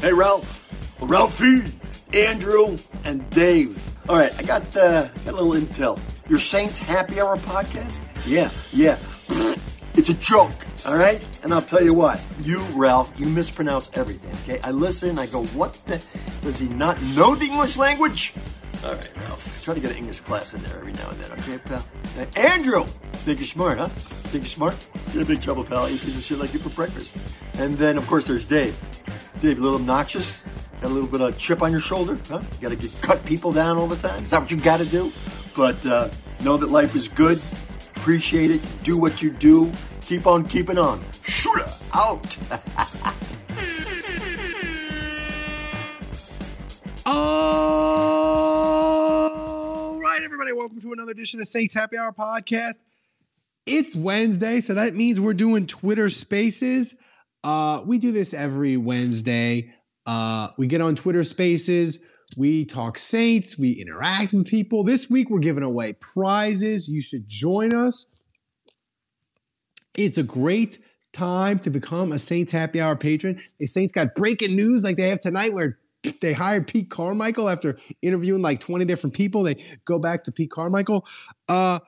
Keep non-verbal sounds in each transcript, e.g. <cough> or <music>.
Hey, Ralph. Ralphie, Andrew, and Dave. All right, I got, uh, got a little intel. Your Saints Happy Hour podcast? Yeah, yeah. It's a joke, all right? And I'll tell you what, you, Ralph, you mispronounce everything, okay? I listen, I go, what the? Does he not know the English language? All right, Ralph. Try to get an English class in there every now and then, okay, pal? Hey, Andrew! Think you're smart, huh? Think you're smart? You're in big trouble, pal. Eat piece of shit like you for breakfast. And then, of course, there's Dave. Dave, a little obnoxious? Got a little bit of chip on your shoulder, huh? You gotta get, cut people down all the time? Is that what you gotta do? But uh, know that life is good. Appreciate it. Do what you do. Keep on keeping on. Shooter out. <laughs> All right, everybody, welcome to another edition of Saints Happy Hour podcast. It's Wednesday, so that means we're doing Twitter Spaces. Uh, we do this every Wednesday. Uh, we get on Twitter Spaces, we talk Saints, we interact with people. This week, we're giving away prizes. You should join us. It's a great time to become a Saints Happy Hour patron. The Saints got breaking news like they have tonight, where they hired Pete Carmichael after interviewing like 20 different people. They go back to Pete Carmichael. Uh,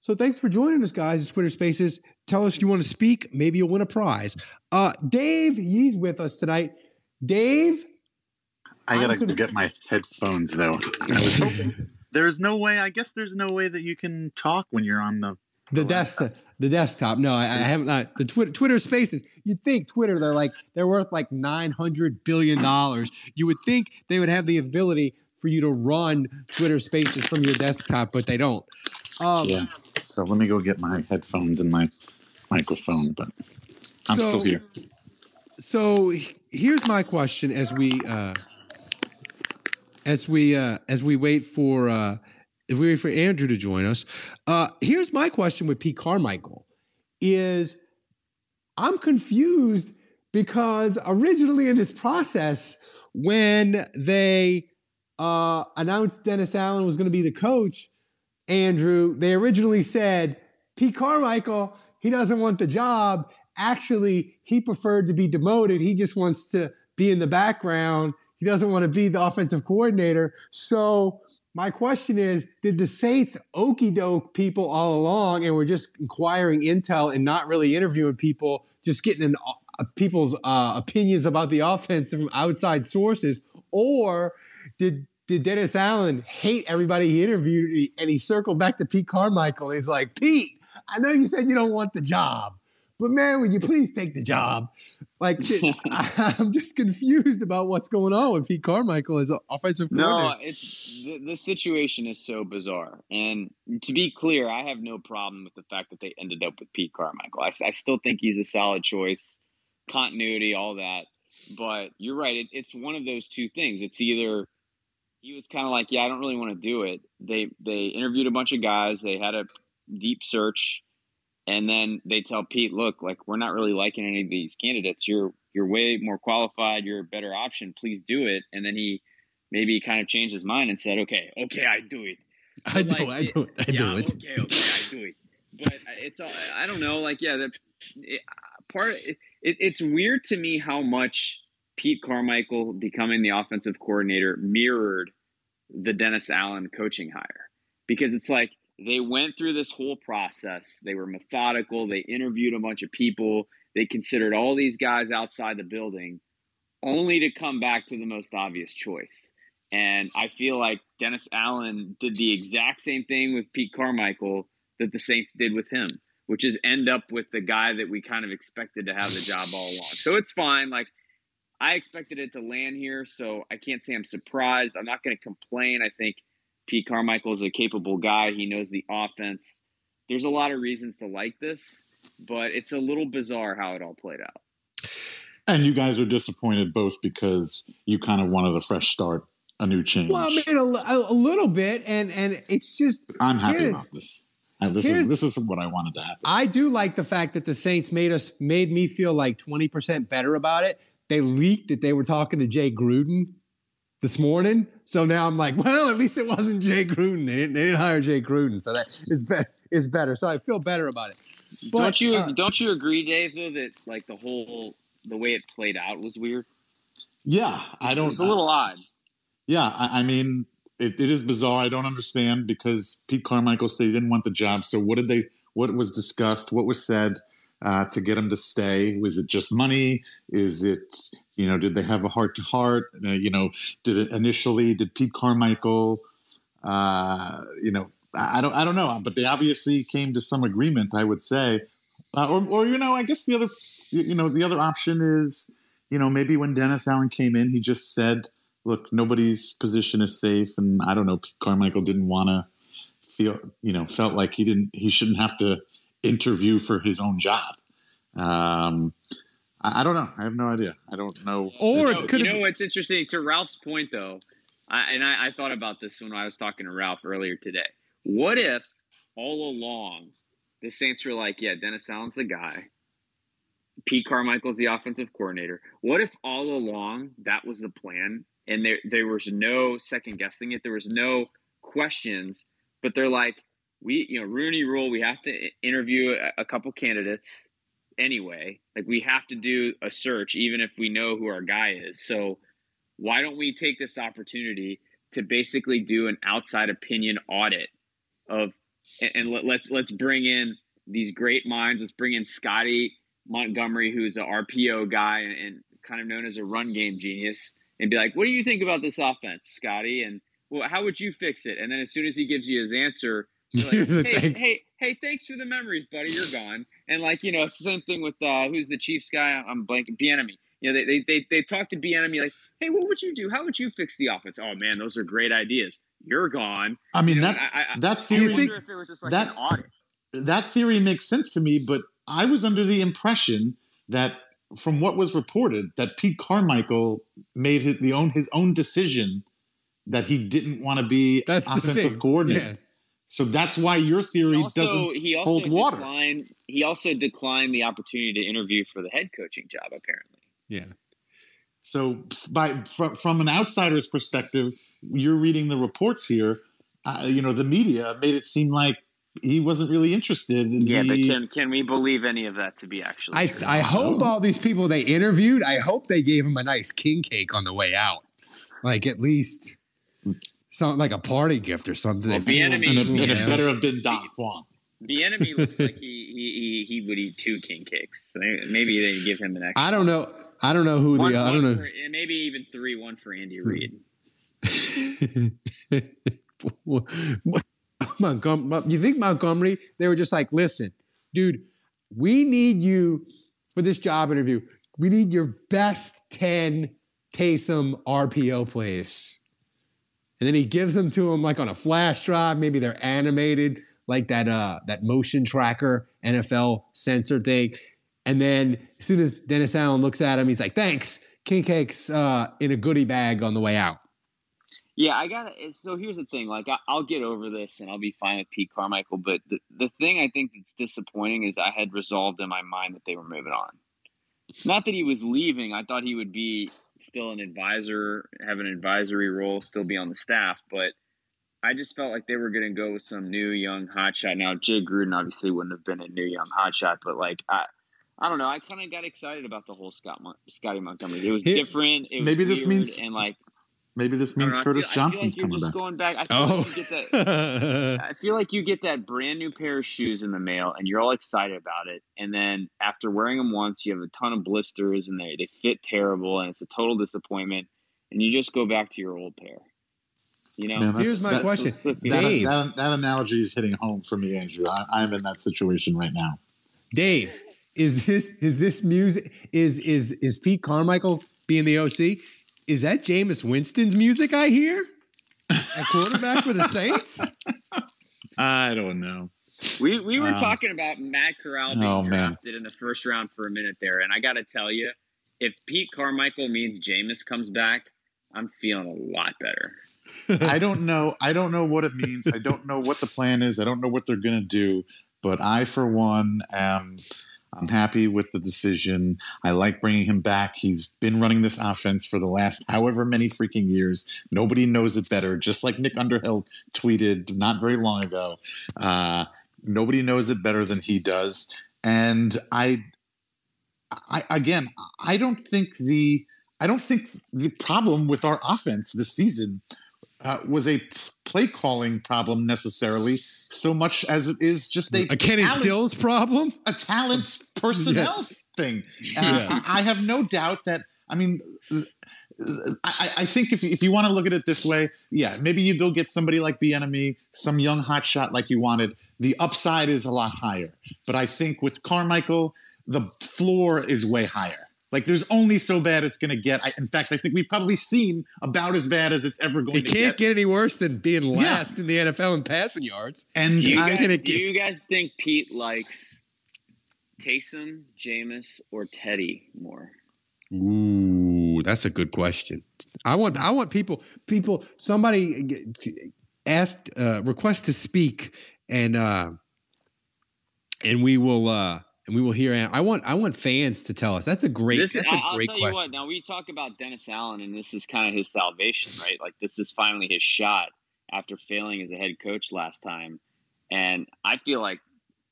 so thanks for joining us, guys, at Twitter Spaces. Tell us you want to speak. Maybe you'll win a prize. Uh, Dave, he's with us tonight. Dave, I gotta I'm gonna- get my headphones though. <laughs> I was hoping there's no way. I guess there's no way that you can talk when you're on the. the desktop, the desktop. No, I, I haven't. Uh, the Twitter, Twitter Spaces. You'd think Twitter, they're like they're worth like 900 billion dollars. You would think they would have the ability for you to run Twitter Spaces from your desktop, but they don't. Um, Yeah. So let me go get my headphones and my microphone, but I'm So- still here. so here's my question as we uh as we uh as we wait for uh if we wait for andrew to join us uh here's my question with pete carmichael is i'm confused because originally in this process when they uh announced dennis allen was going to be the coach andrew they originally said pete carmichael he doesn't want the job actually he preferred to be demoted. He just wants to be in the background. He doesn't want to be the offensive coordinator. So my question is, did the Saints okey doke people all along and were just inquiring intel and not really interviewing people, just getting an, uh, people's uh, opinions about the offense from outside sources, or did did Dennis Allen hate everybody he interviewed and he circled back to Pete Carmichael? and He's like, Pete, I know you said you don't want the job, but man, would you please take the job? Like, <laughs> <laughs> I'm just confused about what's going on with Pete Carmichael as an offensive No, coordinator. it's the, the situation is so bizarre. And to be clear, I have no problem with the fact that they ended up with Pete Carmichael. I still think he's a solid choice, continuity, all that. But you're right. It, it's one of those two things. It's either he was kind of like, yeah, I don't really want to do it. They they interviewed a bunch of guys. They had a deep search, and then they tell Pete, look, like we're not really liking any of these candidates. You're you're way more qualified. You're a better option. Please do it. And then he maybe kind of changed his mind and said, okay, okay, I do it. I do, like, I do, it, I yeah, do it. Okay, okay, I do it. But it's all, I don't know. Like, yeah, the it, part. It, it, it's weird to me how much Pete Carmichael becoming the offensive coordinator mirrored the Dennis Allen coaching hire because it's like they went through this whole process. They were methodical. They interviewed a bunch of people. They considered all these guys outside the building. only to come back to the most obvious choice. And I feel like Dennis Allen did the exact same thing with Pete Carmichael that the Saints did with him, which is end up with the guy that we kind of expected to have the job all along. So it's fine. Like I expected it to land here, so I can't say I'm surprised. I'm not going to complain. I think Pete Carmichael is a capable guy. He knows the offense. There's a lot of reasons to like this, but it's a little bizarre how it all played out. And you guys are disappointed both because you kind of wanted a fresh start, a new change. Well, I mean, a, a, a little bit, and and it's just I'm happy here's- about this. And this here's- is this is what I wanted to happen. I do like the fact that the Saints made us made me feel like 20% better about it. They leaked that they were talking to Jay Gruden this morning. So now I'm like, well, at least it wasn't Jay Gruden. They didn't, they didn't hire Jay Gruden. So that is better is better. So I feel better about it. But, don't you uh, don't you agree, Dave? Though that like the whole the way it played out was weird. yeah, I don't. It's a little odd. Yeah, I, I mean, it, it is bizarre. I don't understand because Pete Carmichael said he didn't want the job. So what did they? What was discussed? What was said uh, to get him to stay? Was it just money? Is it you know? Did they have a heart to heart? Uh, You know, did it initially? Did Pete Carmichael? Uh, you know, I I don't. I don't know. But they obviously came to some agreement. I would say, uh, or or you know, I guess the other you know the other option is you know maybe when Dennis Allen came in, he just said look, nobody's position is safe, and I don't know. Pete Carmichael didn't want to feel, you know, felt like he didn't, he shouldn't have to interview for his own job. Um, I, I don't know. I have no idea. I don't know. Or you it know, you know what's interesting to Ralph's point though, I, and I, I thought about this when I was talking to Ralph earlier today. What if all along the Saints were like, "Yeah, Dennis Allen's the guy. Pete Carmichael's the offensive coordinator." What if all along that was the plan, and there there was no second guessing it? There was no questions, but they're like, "We, you know, Rooney Rule. We have to interview a, a couple candidates." anyway. Like we have to do a search even if we know who our guy is. So why don't we take this opportunity to basically do an outside opinion audit of and, and let, let's let's bring in these great minds. Let's bring in Scotty Montgomery, who's a RPO guy and, and kind of known as a run game genius, and be like, "What do you think about this offense, Scotty?" And well, how would you fix it? And then as soon as he gives you his answer, like, <laughs> hey, Thanks. hey, hey, thanks for the memories, buddy. You're gone. And like, you know, it's the same thing with uh, who's the Chiefs guy? I'm blanking. Bieniemy. You know, they they they, they talk to Bieniemy like, hey, what would you do? How would you fix the offense? Oh man, those are great ideas. You're gone. I mean You know, that I, I, that I theory wonder think if it was just like that- an audit. that theory makes sense to me, but I was under the impression that from what was reported that Pete Carmichael made his, the own his own decision that he didn't want to be That's offensive coordinator. Yeah. So that's why your He theory also, doesn't he also hold water. He also declined the opportunity to interview for the head coaching job. Apparently, Yeah. So, by from, from an outsider's perspective, you're reading the reports here. Uh, you know, the media made it seem like he wasn't really interested. And yeah. But can can we believe any of that to be actually I, true? I hope all these people they interviewed, I hope they gave him a nice king cake on the way out. Like at least something like a party gift or something. Well, that people- Bieniemy- and, it, and it better have been Dong Phuong. The enemy looks <laughs> like he, he, he, he would eat two king cakes. So maybe they give him an extra. I don't know. I don't know who One, the I don't know. For, and maybe even three. One for Andy Hmm. Reid. <laughs> Montgomery, you think Montgomery? They were just like, listen, dude, we need you for this job interview. We need your best 10 Taysom RPO plays. And then he gives them to him like on a flash drive. Maybe they're animated, like that uh that motion tracker NFL sensor thing. And then as soon as Dennis Allen looks at him, he's like, thanks. King Cake's uh, in a goodie bag on the way out. Yeah, I got it. So here's the thing. Like, I, I'll get over this and I'll be fine with Pete Carmichael. But the, the thing I think that's disappointing is I had resolved in my mind that they were moving on. Not that he was leaving. I thought he would be still an advisor, have an advisory role, still be on the staff. But I just felt like they were going to go with some new young hotshot. Now, Jay Gruden obviously wouldn't have been a new young hotshot, but like, I. I don't know. I kind of got excited about the whole Scott Mon- Scotty Montgomery. It was Here- different. It was maybe this means- and like Maybe this means know, Curtis feel- Johnson's like coming just back. going back. I feel Oh. like you get that. Oh. I feel like you get that brand new pair of shoes in the mail and you're all excited about it. And then after wearing them once, you have a ton of blisters and they, they fit terrible and it's a total disappointment. And you just go back to your old pair. You know? Man, Here's my that- question. That- <laughs> That, Dave. that, that analogy is hitting home for me, Andrew. I, I'm in that situation right now. Dave, is this is this music is is is Pete Carmichael being the OC? Is that Jameis Winston's music I hear? A quarterback for the Saints? <laughs> I don't know. We we were Um, talking about Matt Corral being oh, man. drafted in the first round for a minute there, and I got to tell you, if Pete Carmichael means Jameis comes back, I'm feeling a lot better. I don't know. I don't know what it means. I don't know what the plan is. I don't know what they're going to do. But I, for one, am I'm happy with the decision. I like bringing him back. He's been running this offense for the last however many freaking years. Nobody knows it better. Just like Nick Underhill tweeted not very long ago. Uh, nobody knows it better than he does. And I, I again, I don't think the I don't think the problem with our offense this season uh, was a play calling problem necessarily, so much as it is just a A Kenny talent- Stills problem? a talent personnel thing. Uh, Yeah. I, I have no doubt that. I mean. I, I think if, if you want to look at it this way, yeah, maybe you go get somebody like Bieniemy, some young hotshot like you wanted. The upside is a lot higher, but I think with Carmichael, the floor is way higher. Like there's only so bad it's going to get. I, in fact, I think we've probably seen about as bad as it's ever going to get. It to can't get. get any worse than being last in the NFL in passing yards. And Do you, I, guys, gonna do get- you guys think Pete likes Taysom, Jameis, or Teddy more? Ooh, that's a good question. I want I want people people somebody get- asked uh request to speak and uh and we will uh and we will hear I want I want fans to tell us. That's a great This is- that's a I- I'll great you what. question. Now we talk about Dennis Allen, and this is kind of his salvation, right? Like this is finally his shot after failing as a head coach last time, and I feel like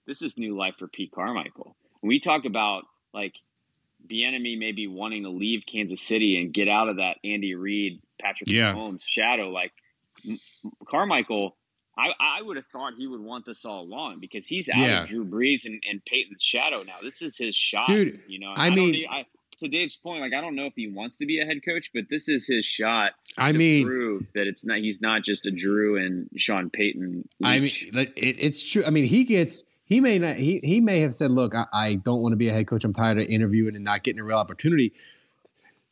this is new life for Pete Carmichael. When we talk about like Bieniemy maybe wanting to leave Kansas City and get out of that Andy Reid, Patrick Yeah. Mahomes shadow, like M- Carmichael. I, I would have thought he would want this all along because he's out Yeah. of Drew Brees and, and Peyton's shadow now. This is his shot, Dude, You know, I don't mean- I, to Dave's point, like I don't know if he wants to be a head coach, but this is his shot I to mean prove that it's not. He's not just a Drew and Sean Payton. I mean it, it's true. I mean he gets he may not he he may have said, "Look, I, I don't want to be a head coach. I'm tired of interviewing and not getting a real opportunity."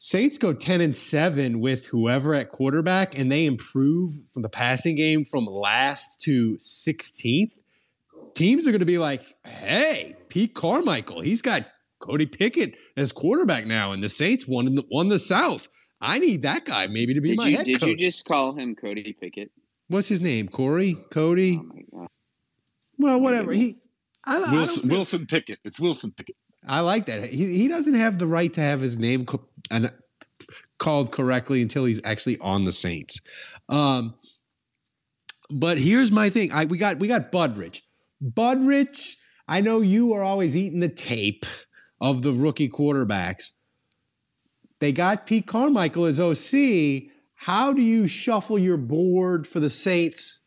Saints go 10 and 7 with whoever at quarterback and they improve from the passing game from last to 16th. Teams are going to be like, "Hey, Pete Carmichael, he's got Cody Pickett as quarterback now and the Saints won in the, won the South. I need that guy maybe to be did my you head did coach." you just call him Cody Pickett? What's his name? Corey? Oh Cody? Oh! Well, whatever. He I, I Wilson, feel- Wilson Pickett. It's Wilson Pickett. I like that. He he doesn't have the right to have his name co- and called correctly until he's actually on the Saints. Um, but here's my thing. I we got we got Budrich. Budrich, I know you are always eating the tape of the rookie quarterbacks. They got Pete Carmichael as OC. How do you shuffle your board for the Saints?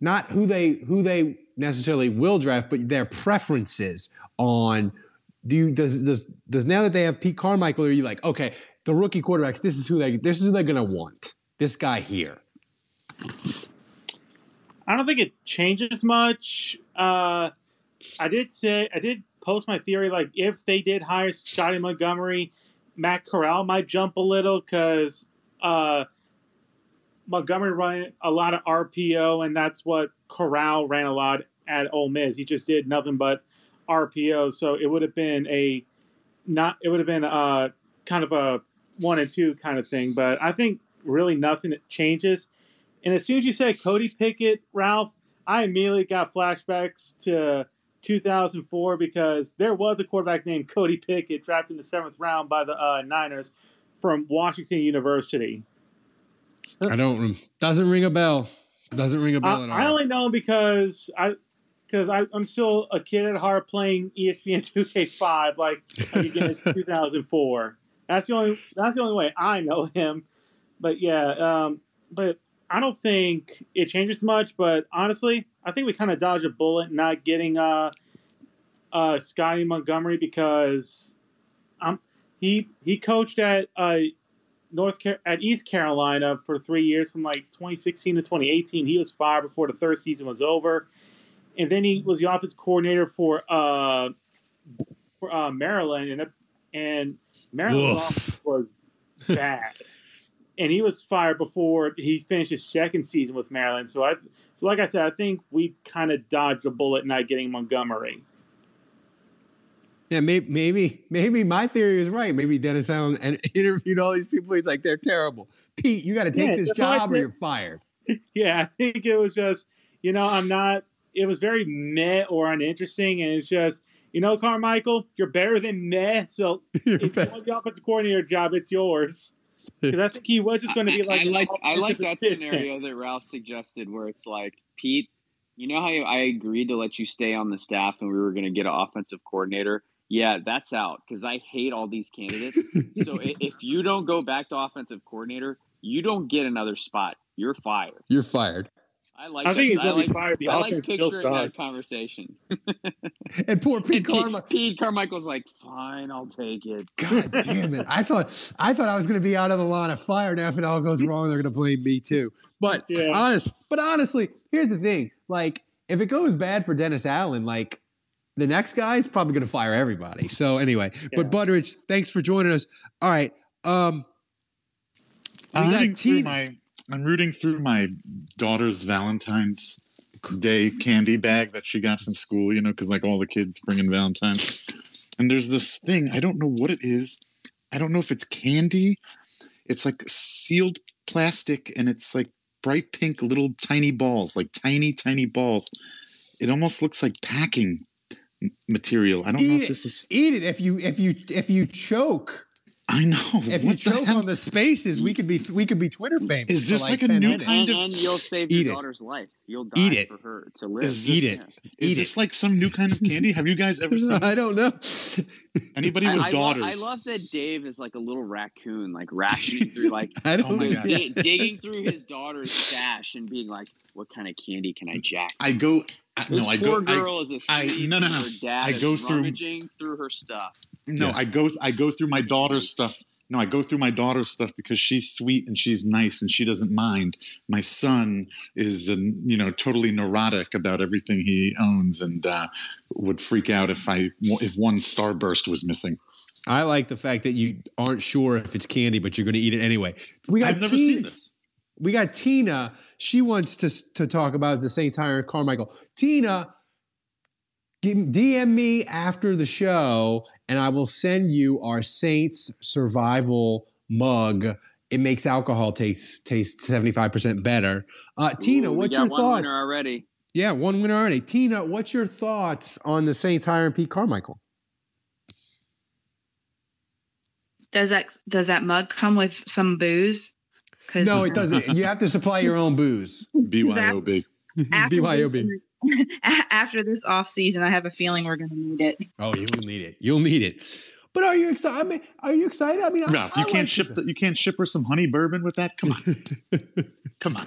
Not who they who they necessarily will draft, but their preferences on do you does does does now that they have Pete Carmichael, are you like, okay, the rookie quarterbacks, this is who they this is who they're gonna want. This guy here. I don't think it changes much. Uh, I did say I did post my theory like if they did hire Scotty Montgomery, Matt Corral might jump a little because uh, Montgomery ran a lot of RPO and that's what Corral ran a lot at Ole Miss. He just did nothing but RPO, so it would have been a not it would have been uh kind of a one and two kind of thing. But I think really nothing changes. And as soon as you said Cody Pickett, Ralph, I immediately got flashbacks to 2004 because there was a quarterback named Cody Pickett drafted in the seventh round by the uh, Niners from Washington University. I don't doesn't ring a bell. Doesn't ring a bell I, at all. I only know him because I because I'm still a kid at heart playing ESPN 2K5 like like again it's <laughs> 2004. That's the only that's the only way I know him. but yeah, um, but I don't think it changes much. But honestly, I think we kind of dodged a bullet not getting uh, uh, Scotty Montgomery because um, he he coached at uh, North Car- at East Carolina for three years from like 2016 to 2018. He was fired before the third season was over, and then he was the offense coordinator for uh, for uh, Maryland, and and Maryland's offense was bad. <laughs> and he was fired before he finished his second season with Maryland. So I, so like I said, I think we kind of dodged a bullet not getting Montgomery. Yeah, maybe, maybe, maybe my theory is right. Maybe Dennis Allen and <laughs> interviewed all these people. He's like, they're terrible. Pete, you got to take Yeah, this that's what I job or you're fired. <laughs> yeah, I think it was just, you know, I'm not. It was very meh or uninteresting, and it's just, you know, Carmichael, you're better than meh. So <laughs> You're if you bad. want the offensive coordinator job, it's yours. <laughs> Because I think he was just going to be like, I, an like I like that assistant. scenario that Ralph suggested, where it's like Pete, you know how I agreed to let you stay on the staff, and we were going to get an offensive coordinator. Yeah, that's out because I hate all these candidates. <laughs> so if you don't go back to offensive coordinator, you don't get another spot. You're fired. You're fired. I like. I think that. he's going to like, be fired. The I like offense still picturing that conversation. <laughs> And poor Pete Pete, Carmichael. Pete Carmichael's like, fine, I'll take it. <laughs> God damn it! I thought I thought I was going to be out of the line of fire. Now, if it all goes wrong, they're going to blame me too. But Yeah. honest, but honestly, here's the thing: like, if it goes bad for Dennis Allen, like the next guy's probably going to fire everybody. So anyway, Yeah. but Butteridge, thanks for joining us. All right, um, I'm got rooting through my I'm rooting through my daughter's Valentine's Day candy bag that she got from school. You know, because like all the kids bring in Valentine's, and there's this thing I don't know what it is. I don't know if it's candy. It's like sealed plastic, and it's like bright pink little tiny balls, like tiny tiny balls. It almost looks like packing material. I don't know if this is. eat it if you if you if you choke. I know. If you what the choke hell? on the spaces, we could be we could be Twitter famous. Is this like a new minutes. kind and, of- and you'll save Eat your it. daughter's life. You'll die Eat it. for her to live. Is Eat this- it. Is Eat this it. like some new kind of candy? Have you guys <laughs> ever seen? I don't know. Anybody I, with I love, daughters? I love that Dave is like a little raccoon, like rationing through, like <laughs> I don't Oh my know. God. digging through his daughter's stash and being like, "What kind of candy can I jack?" I go. I, This no, I poor go. I, girl is a I- sweet. no, no, and no. Her dad I is go through- rummaging through her stuff. No, Yeah. I go. I go through my daughter's stuff. No, I go through my daughter's stuff because she's sweet and she's nice and she doesn't mind. My son is, uh, you know, totally neurotic about everything he owns and uh, would freak out if I if one starburst was missing. I like the fact that you aren't sure if it's candy, but you're going to eat it anyway. We got I've never Tina, seen this. We got Tina. She wants to to talk about the Saints hiring Carmichael. Tina, DM me after the show, and I will send you our Saints survival mug. It makes alcohol taste taste seventy five percent better. Uh, Tina, Ooh, we got your one thoughts? winner already. Yeah, one winner already. Tina, what's your thoughts on the Saints hiring Pete Carmichael? Does that does that mug come with some booze? No, it doesn't. You have to supply your own booze. <laughs> BYOB. BYOB. <laughs> <laughs> This, after this off season, I have a feeling we're going to need it. Oh, you'll need it. You'll need it. But are you excited? I mean, are you excited? I mean, Ralph, I you can't like ship it. the, you can't ship her some honey bourbon with that. Come on, <laughs> come on.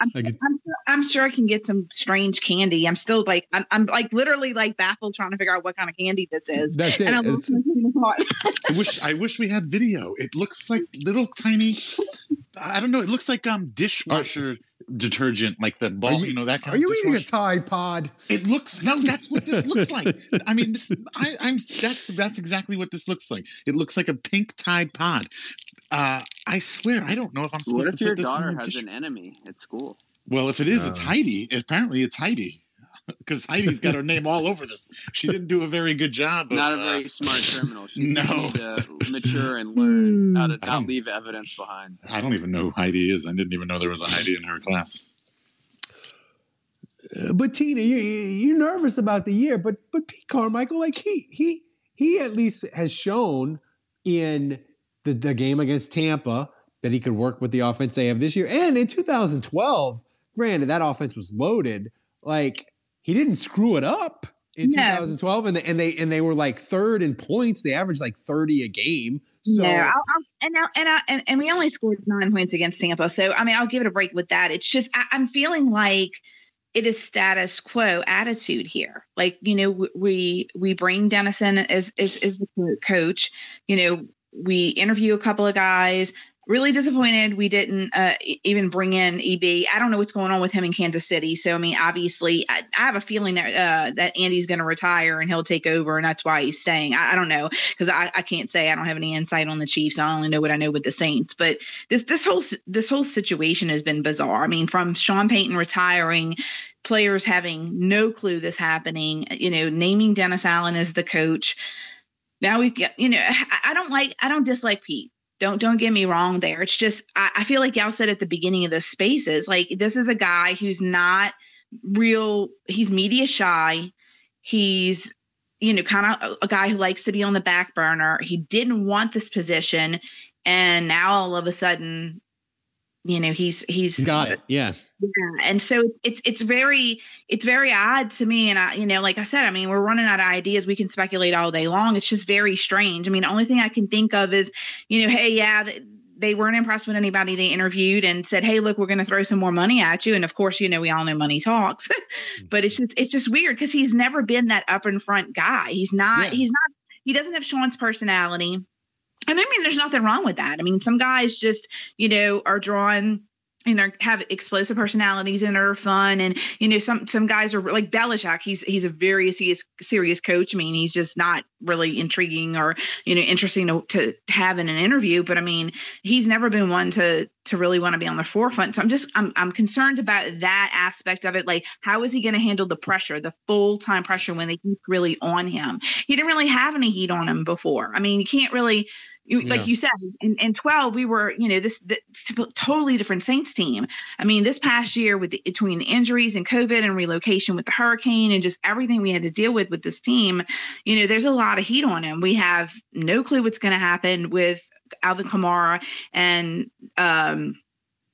I'm, I could- I'm, sure, I'm sure I can get some strange candy. I'm still like I'm, I'm like literally like baffled trying to figure out what kind of candy this is. That's it. And I'm It's- looking at <laughs> I wish I wish we had video. It looks like little tiny. I don't know. It looks like um dishwasher detergent, like the ball. you- You, know that kind are you of eating a dishwasher. Tide Pod? It looks no. That's what this looks <laughs> like. I mean, this. I, I'm. That's that's exactly what this looks like. It looks like a pink Tide Pod. Uh, I swear, I don't know if I'm supposed What if to your put this daughter in the has dish. an enemy at school? Well, if it is, it's Uh. Heidi. Apparently, it's Heidi. <laughs> Because Heidi's got her name all over this. She didn't do a very good job. Of, Not a uh, very smart criminal. She <laughs> no. needs to mature and learn how to I not don't- leave evidence behind. I don't even know who Heidi is. I didn't even know there was a Heidi in her class. Uh, But Tina, you you nervous about the year, but but Pete Carmichael, like he he he at least has shown in the, the game against Tampa that he could work with the offense they have this year. And in 2012, granted that offense was loaded, like he didn't screw it up in No. 2012, and they, and they and they were like third in points. They averaged like 30 a game. So no, I'll, I'll, and now and I, and and we only scored nine points against Tampa, so I mean I'll give it a break with that. It's just I, I'm feeling like it is status quo attitude here. Like you know we we bring Dennis Allen as as as the coach. You know we interview a couple of guys really disappointed we didn't uh, even bring in EB. I don't know what's going on with him in Kansas City. So I mean, obviously, I, I have a feeling that uh, that Andy's going to retire and he'll take over, and that's why he's staying. I, I don't know because I, I can't say I don't have any insight on the Chiefs. I only know what I know with the Saints. But this this whole this whole situation has been bizarre. I mean, from Sean Payton retiring players having no clue this happening, you know, naming Dennis Allen as the coach. Now we get, you know, I, I don't like, I don't dislike Pete. Don't don't get me wrong there. It's just I, I feel like y'all said at the beginning of the spaces, like this is a guy who's not real, he's media shy. He's you know, kind of a, a guy who likes to be on the back burner. He didn't want this position. And now all of a sudden, you know he's he's he's got it yeah. Yeah and so it's it's very it's very odd to me and i you know like i said i mean we're running out of ideas. We can speculate all day long. It's just very strange. I mean the only thing i can think of is you know hey yeah they weren't impressed with anybody they interviewed and said hey look we're going to throw some more money at you. And of course you know we all know money talks <laughs> but it's mm-hmm. just it's just weird because he's never been that up in front guy. He's not yeah. he's not he doesn't have sean's personality and I mean, there's nothing wrong with that. I mean, some guys just, you know, are drawn you know, have explosive personalities and are fun. And you know, some some guys are like Belichick. He's he's a very serious serious coach. I mean, he's just not really intriguing or you know interesting to, to have in an interview. But I mean, he's never been one to to really want to be on the forefront. So I'm just I'm I'm concerned about that aspect of it. Like, how is he going to handle the pressure, the full time pressure when the heat's really on him? He didn't really have any heat on him before. I mean, you can't really you, yeah. like you said, in, in 12, we were, you know, this, this, totally different Saints team. I mean, this past year with the, between the injuries and COVID and relocation with the hurricane and just everything we had to deal with with this team, you know, there's a lot of heat on him. We have no clue what's going to happen with Alvin Kamara and, um,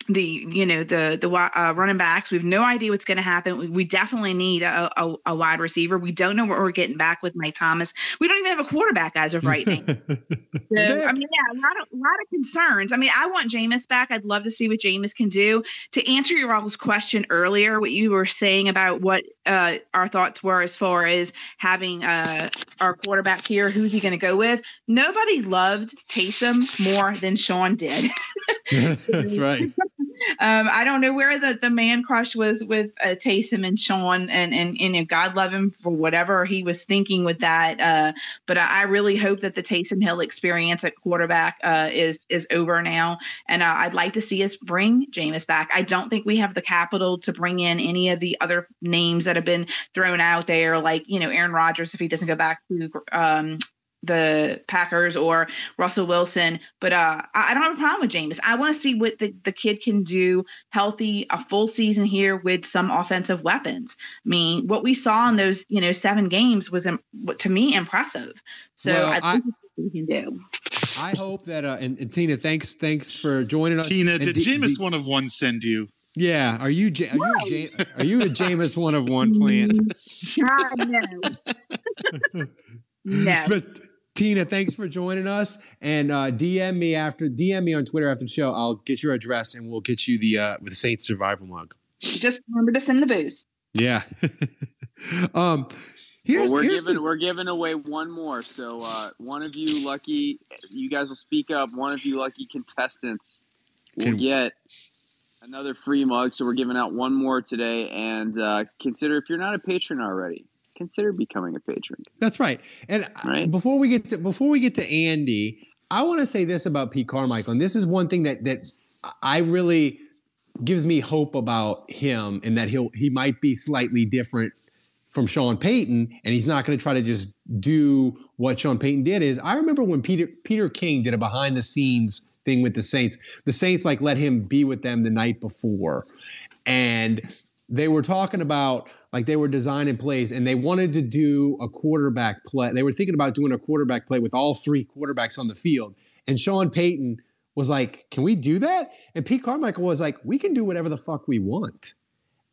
the you know the the uh, running backs. We have no idea what's going to happen. We, we, definitely need a, a, a, wide receiver. We don't know what we're getting back with Mike Thomas. We don't even have a quarterback as of right now. <laughs> so, I mean, yeah, a lot of a lot of concerns. I mean, I want Jameis back. I'd love to see what Jameis can do. To answer your all's question earlier, what you were saying about what uh, our thoughts were as far as having uh, our quarterback here, who's he going to go with? Nobody loved Taysom more than Sean did. <laughs> That's right. <laughs> um, I don't know where the, the man crush was with uh, Taysom and Sean, and, and and God love him for whatever he was thinking with that. Uh, but I, I, really hope that the Taysom Hill experience at quarterback uh, is is over now, and uh, I'd like to see us bring Jameis back. I don't think we have the capital to bring in any of the other names that have been thrown out there, like you know Aaron Rodgers if he doesn't go back to um, the Packers or Russell Wilson. But uh, I don't have a problem with Jameis. I want to see what the, the kid can do healthy, a full season here with some offensive weapons. I mean, what we saw in those, you know, seven games was, to me, impressive. So well, I think I, we can do. I hope that, uh, and, and, Tina, thanks, thanks for joining us. Tina, and did D- Jameis D- one of one send you? Yeah, are you are you a, are you a Jameis one of one <laughs> plant? God, no. <laughs> no. But Tina, thanks for joining us. And uh, DM me after DM me on Twitter after the show. I'll get your address and we'll get you the uh, with the Saints survival mug. Just remember to send the booze. Yeah. <laughs> um, here's, well, we're here's giving the... we're giving away one more. So uh, one of you lucky, you guys will speak up. One of you lucky contestants will Can... get another free mug. So we're giving out one more today. And uh, consider if you're not a patron already consider becoming a patron. That's right. And uh, right? before we get to before we get to Andy, I want to say this about Pete Carmichael, and this is one thing that that I really gives me hope about him, and that he'll he might be slightly different from Sean Payton, and he's not going to try to just do what Sean Payton did. Is I remember when Peter Peter King did a behind the scenes thing with the Saints. The Saints like let him be with them the night before, and they were talking about like they were designing plays and they wanted to do a quarterback play. They were thinking about doing a quarterback play with all three quarterbacks on the field. And Sean Payton was like, "Can we do that?" And Pete Carmichael was like, "We can do whatever the fuck we want."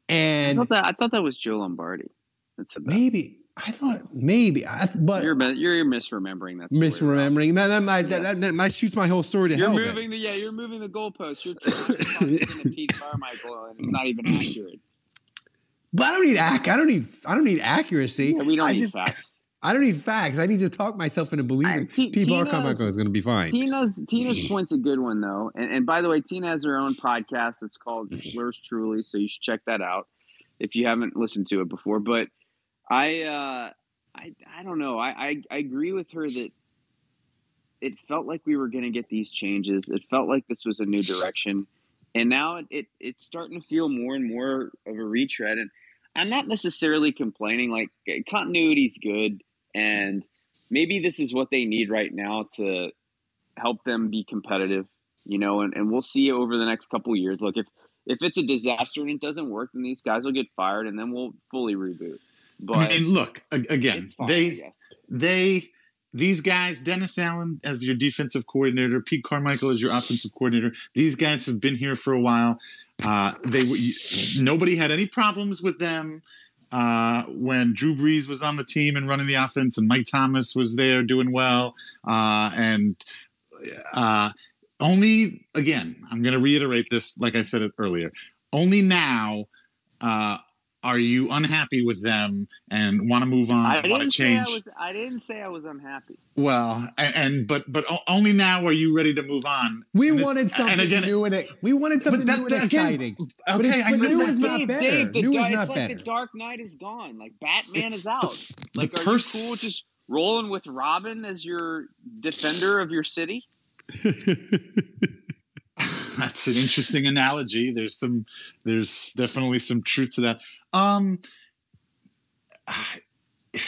And I thought that, I thought that was Joe Lombardi. That's maybe I thought maybe, I, but You're you're misremembering that. story, misremembering that that might Yeah. that, that, might shoots my whole story to You're hell. then. moving the yeah. You're moving the goalposts. You're talking to Pete Carmichael, and it's not even accurate. But I don't need ac- I don't need I don't need accuracy. Yeah, we don't I need just facts. <laughs> I don't need facts. I need to talk myself into believing T- people are Carmichael is going to be fine. Tina's Tina's <laughs> point's a good one though, and, and by the way, Tina has her own podcast. It's called Yours Truly, so you should check that out if you haven't listened to it before. But I uh, I I don't know. I, I I agree with her that it felt like we were going to get these changes. It felt like this was a new direction, and now it, it it's starting to feel more and more of a retread. And I'm not necessarily complaining. Like eh, continuity's good, and maybe this is what they need right now to help them be competitive. You know, and, and we'll see over the next couple years. Look, if if it's a disaster and it doesn't work, then these guys will get fired, and then we'll fully reboot. But and look again, fine, they they these guys, Dennis Allen as your defensive coordinator, Pete Carmichael as your offensive coordinator. These guys have been here for a while. Uh, they nobody had any problems with them uh, when Drew Brees was on the team and running the offense, and Mike Thomas was there doing well. Uh, and uh, only again, I'm going to reiterate this, like I said it earlier. Only now uh, are you unhappy with them and want to move on, I want to didn't say I change. was. I didn't say I was unhappy. Well, and, and but but only now are you ready to move on. We And wanted something and again, new and it, we wanted something that- new and that- again, exciting. Okay, But it's- I but know new that, is but not Dave, better. Dave, the New dark, is not it's like better. the Dark Knight is gone. Like Batman It's is out. the- like, the are pers- you cool just rolling with Robin as your defender of your city? <laughs> <laughs> That's an interesting analogy. There's some, there's definitely some truth to that. Um, I, <sighs>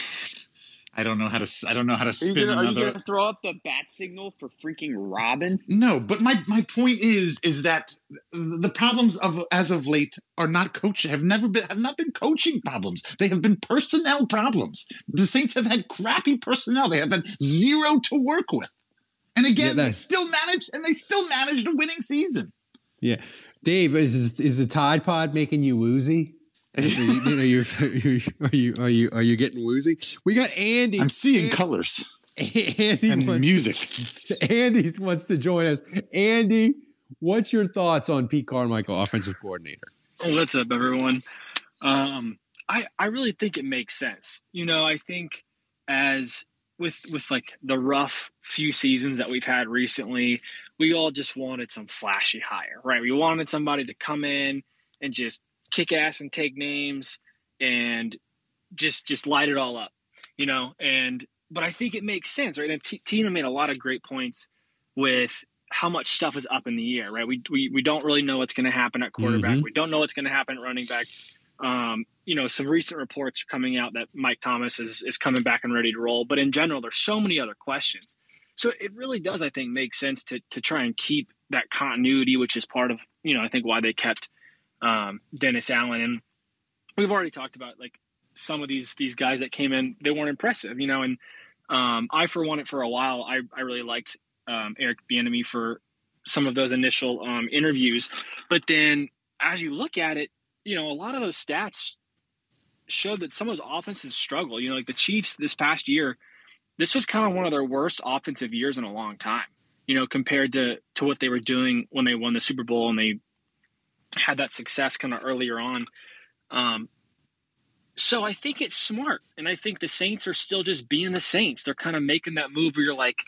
I don't know how to, I don't know how to Are spin gonna, are you another. gonna throw up the bat signal for freaking Robin? No, but my my point is is that the problems of as of late are not coaching have never been have not been coaching problems. They have been personnel problems. The Saints have had crappy personnel. They have had zero to work with. And Yeah, again, they still managed and they still managed a winning season. Yeah, Dave, is is the Tide Pod making you woozy? <laughs> Are you, are you <laughs> are you are you are you getting woozy? We got Andy. I'm seeing Andy, colors <laughs> Andy and wants- music. Andy wants to join us. Andy, what's your thoughts on Pete Carmichael, offensive coordinator? Oh, What's up, everyone? Um, I I really think it makes sense. You know, I think as with with like the rough few seasons that we've had recently, we all just wanted some flashy hire, right? We wanted somebody to come in and just kick ass and take names and just just light it all up, you know. And but I think it makes sense, right? And T- Tina made a lot of great points with how much stuff is up in the air, right? We we, we don't really know what's going to happen at quarterback. Mhm. We don't know what's going to happen at running back. Um, you know, some recent reports are coming out that Mike Thomas is is coming back and ready to roll. But in general, there's so many other questions. So it really does, I think, make sense to to try and keep that continuity, which is part of you know I think why they kept um, Dennis Allen. And we've already talked about like some of these these guys that came in, they weren't impressive, you know. And um, I, for one, it for a while, I I really liked um, Eric Bieniemy for some of those initial um, interviews, but then as you look at it, you know, a lot of those stats showed that some of those offenses struggle. You know, like the Chiefs this past year, this was kind of one of their worst offensive years in a long time. You know, compared to to what they were doing when they won the Super Bowl and they had that success kind of earlier on. Um, so I think it's smart, and I think the Saints are still just being the Saints. They're kind of making that move where you're like,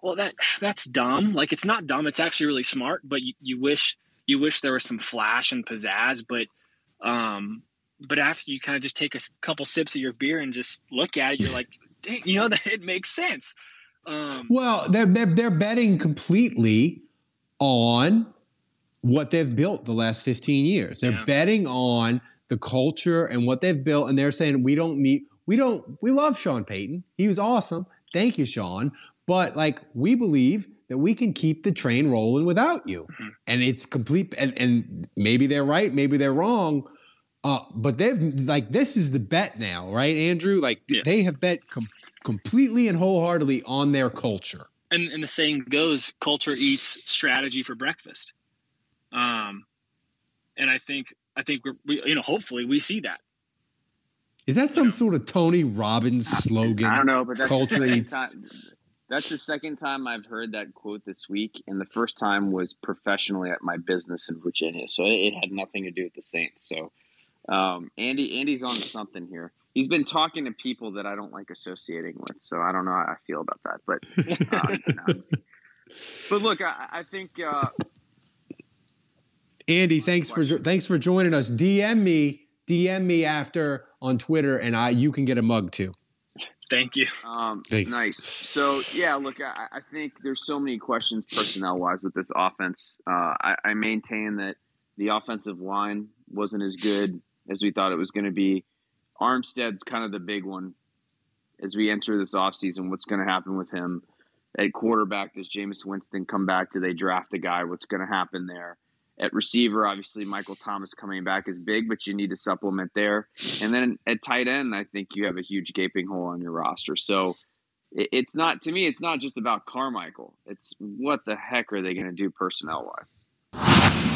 well, that that's dumb. Like it's not dumb. It's actually really smart. But you, you wish you wish there was some flash and pizzazz. But um, but after you kind of just take a couple sips of your beer and just look at it, you're like, dang, you know <laughs> that it makes sense. Um, Well, they're, they're they're betting completely on what they've built the last 15 years. They're Yeah. betting on the culture and what they've built, and they're saying we don't need we don't we love Sean Payton. He was awesome. Thank you, Sean. But like we believe that we can keep the train rolling without you. Mhm. And it's complete and, and maybe they're right, maybe they're wrong. Uh, but they've like this is the bet now, right, Andrew? Like Yeah. they have bet com- completely and wholeheartedly on their culture. and, and the saying goes, culture eats strategy for breakfast. Um, and I think I think we're, we you know hopefully we see that. Is that some sort of Tony Robbins slogan? I don't know, but that's culture the second eats- time. That's the second time I've heard that quote this week, and the first time was professionally at my business in Virginia. So it, it had nothing to do with the Saints. So um, Andy, Andy's on to something here. He's been talking to people that I don't like associating with, so I don't know how I feel about that. But, <laughs> uh, no, but look, I, I think uh, Andy, thanks for thanks for joining us. DM me, DM me after on Twitter, and I you can get a mug too. Thank you. Um, Thanks. nice. So yeah, look, I, I think there's so many questions personnel wise with this offense. Uh, I, I maintain that the offensive line wasn't as good as we thought it was going to be. Armstead's kind of the big one as we enter this offseason. What's going to happen with him at quarterback? Does Jameis Winston come back? Do they draft a guy? What's going to happen there? At receiver, obviously, Michael Thomas coming back is big, but you need to supplement there. And then at tight end, I think you have a huge gaping hole on your roster. So it's not, to me, it's not just about Carmichael. It's what the heck are they going to do personnel wise?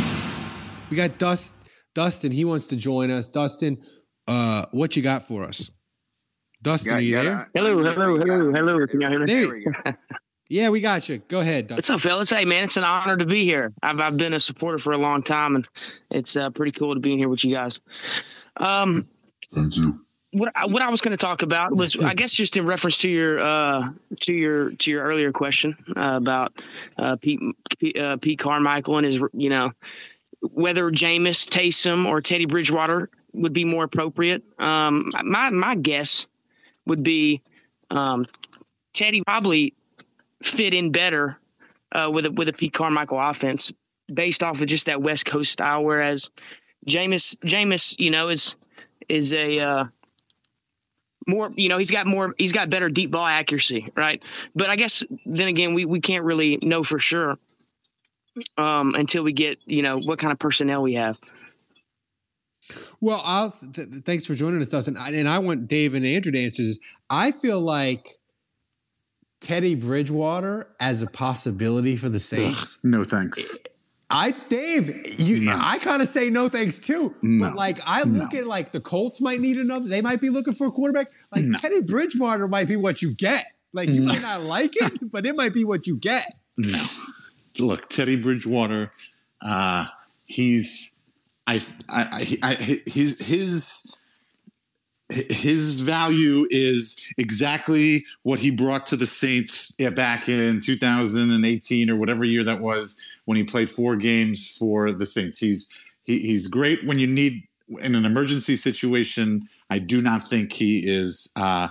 We got Dust Dustin. He wants to join us. Dustin, uh, what you got for us? Dustin, Got- are you got there? Hello, hello, hello, hello. Can y'all hear me? There There we go. <laughs> Yeah, we got you. Go ahead, Dustin. What's up, fellas? Hey, man, it's an honor to be here. I've, I've been a supporter for a long time, and it's uh, pretty cool to be in here with you guys. Um, Thank you. what I, what I was going to talk about was, I guess, just in reference to your uh, to your to your earlier question uh, about uh, Pete Pete, uh, Pete Carmichael and his, you know, whether Jameis, Taysom, or Teddy Bridgewater would be more appropriate. Um, my my guess would be um, Teddy probably fit in better uh, with a with a Pete Carmichael offense based off of just that West Coast style, whereas Jameis Jameis, you know, is is a uh, more you know he's got more he's got better deep ball accuracy right but i guess then again we, we can't really know for sure um until we get you know what kind of personnel we have Well, I'll th- th- thanks for joining us, Dustin. I- And I want Dave and Andrew to answer this. I feel like Teddy Bridgewater as a possibility for the Saints. No thanks. I, Dave, you, No. I kind of say no thanks too. No. But like, I look No. at like the Colts might need another. They might be looking for a quarterback. Like No. Teddy Bridgewater might be what you get. Like you No. might not like it, but it might be what you get. No. Look, Teddy Bridgewater, uh, he's I, I, I, I his his his value is exactly what he brought to the Saints back in 2018 or whatever year that was when he played four games for the Saints. He's he, he's great when you need in an emergency situation. I do not think he is uh,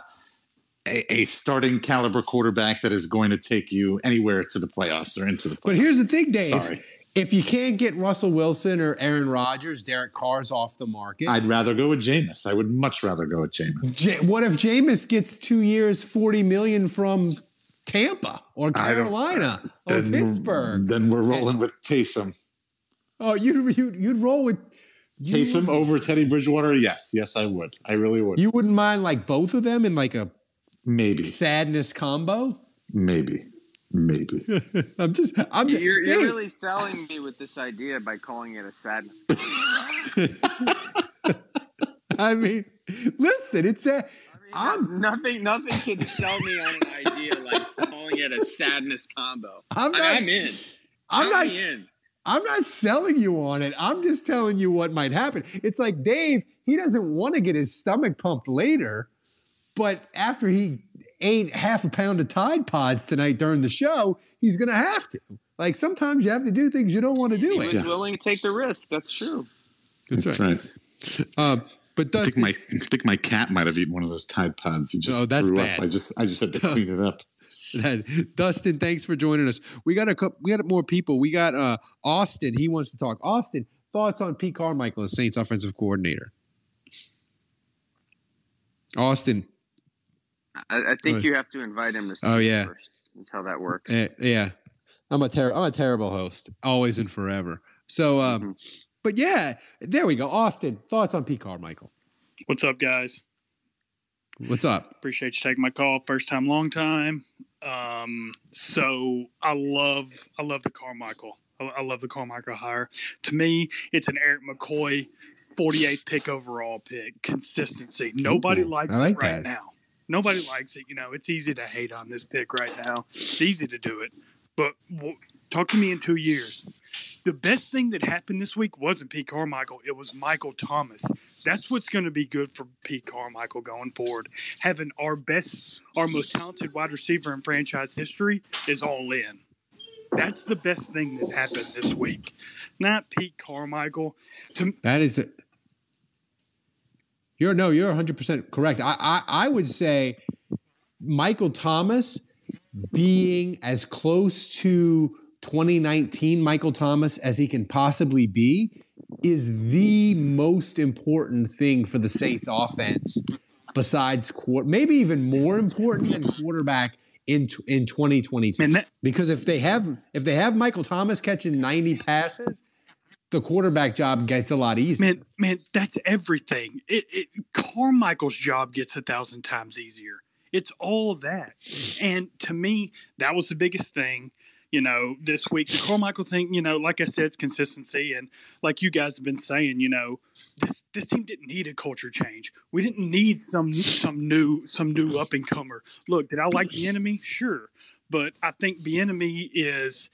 a, a starting caliber quarterback that is going to take you anywhere to the playoffs or into the. Playoffs. But here's the thing, Dave. Sorry. If you can't get Russell Wilson or Aaron Rodgers, Derek Carr's off the market. I'd rather go with Jameis. I would much rather go with Jameis. J- what if Jameis gets two years, forty million from Tampa or Carolina <laughs> or Then- Pittsburgh? Then we're rolling with Taysom. Oh, you'd you'd, you'd roll with you, Taysom over Teddy Bridgewater? Yes, yes, I would. I really would. You wouldn't mind like both of them in like a maybe, sadness combo. maybe, maybe. <laughs> I'm just I'm You're, you're Dave, really selling me with this idea by calling it a sadness. Combo. <laughs> I mean, listen, it's a I mean, nothing, nothing can sell me on an idea like calling it a sadness combo. I'm not I'm in. I'm Count not in. I'm not selling you on it. I'm just telling you what might happen. It's like Dave, he doesn't want to get his stomach pumped later, but after he ate half a pound of Tide Pods tonight during the show, he's gonna have to. Like sometimes you have to do things you don't want to do He it. was willing to take the risk. That's true. That's That's right. right. Um, but I think Dustin, my I think my cat might have eaten one of those Tide Pods. He just Oh, that's threw bad. up. I just I just had to clean it up. <laughs> Dustin, thanks for joining us. We got a couple, we got more people. We got uh, Austin. He wants to talk. Austin, thoughts on Pete Carmichael as Saints offensive coordinator? Austin. I, I think you have to invite him to. Oh yeah, first. Is how that works. Uh, yeah, I'm a ter- I'm a terrible host, always and forever. So, um, mm-hmm. but yeah, there we go. Austin, thoughts on Pete Carmichael? What's up, guys? What's up? Appreciate you taking my call. First time, long time. Um, so I love I love the Carmichael. I, I love the Carmichael hire. To me, it's an Erik McCoy 48th pick overall pick. Consistency. Nobody Ooh, likes like it right that. now. Nobody likes it. You know, it's easy to hate on this pick right now. It's easy to do it. But well, talk to me in two years. The best thing that happened this week wasn't Pete Carmichael. It was Michael Thomas. That's what's going to be good for Pete Carmichael going forward. Having our best, our most talented wide receiver in franchise history is all in. That's the best thing that happened this week. Not Pete Carmichael. To, that is it. You're no, you're 100 percent correct. I, I I would say Michael Thomas being as close to 2019 Michael Thomas as he can possibly be is the most important thing for the Saints offense besides quarter maybe even more important than quarterback in in 2022 that, because if they have if they have Michael Thomas catching 90 passes the quarterback job gets a lot easier. Man, man, that's everything. It, it Carmichael's job gets a thousand times easier. It's all that. And to me, that was the biggest thing you know, this week. The Carmichael thing, you know, like I said, it's consistency. And like you guys have been saying, you know, this this team didn't need a culture change. We didn't need some some new some new up and comer. Look, did I like Bieniemy? Sure, but I think Bieniemy is,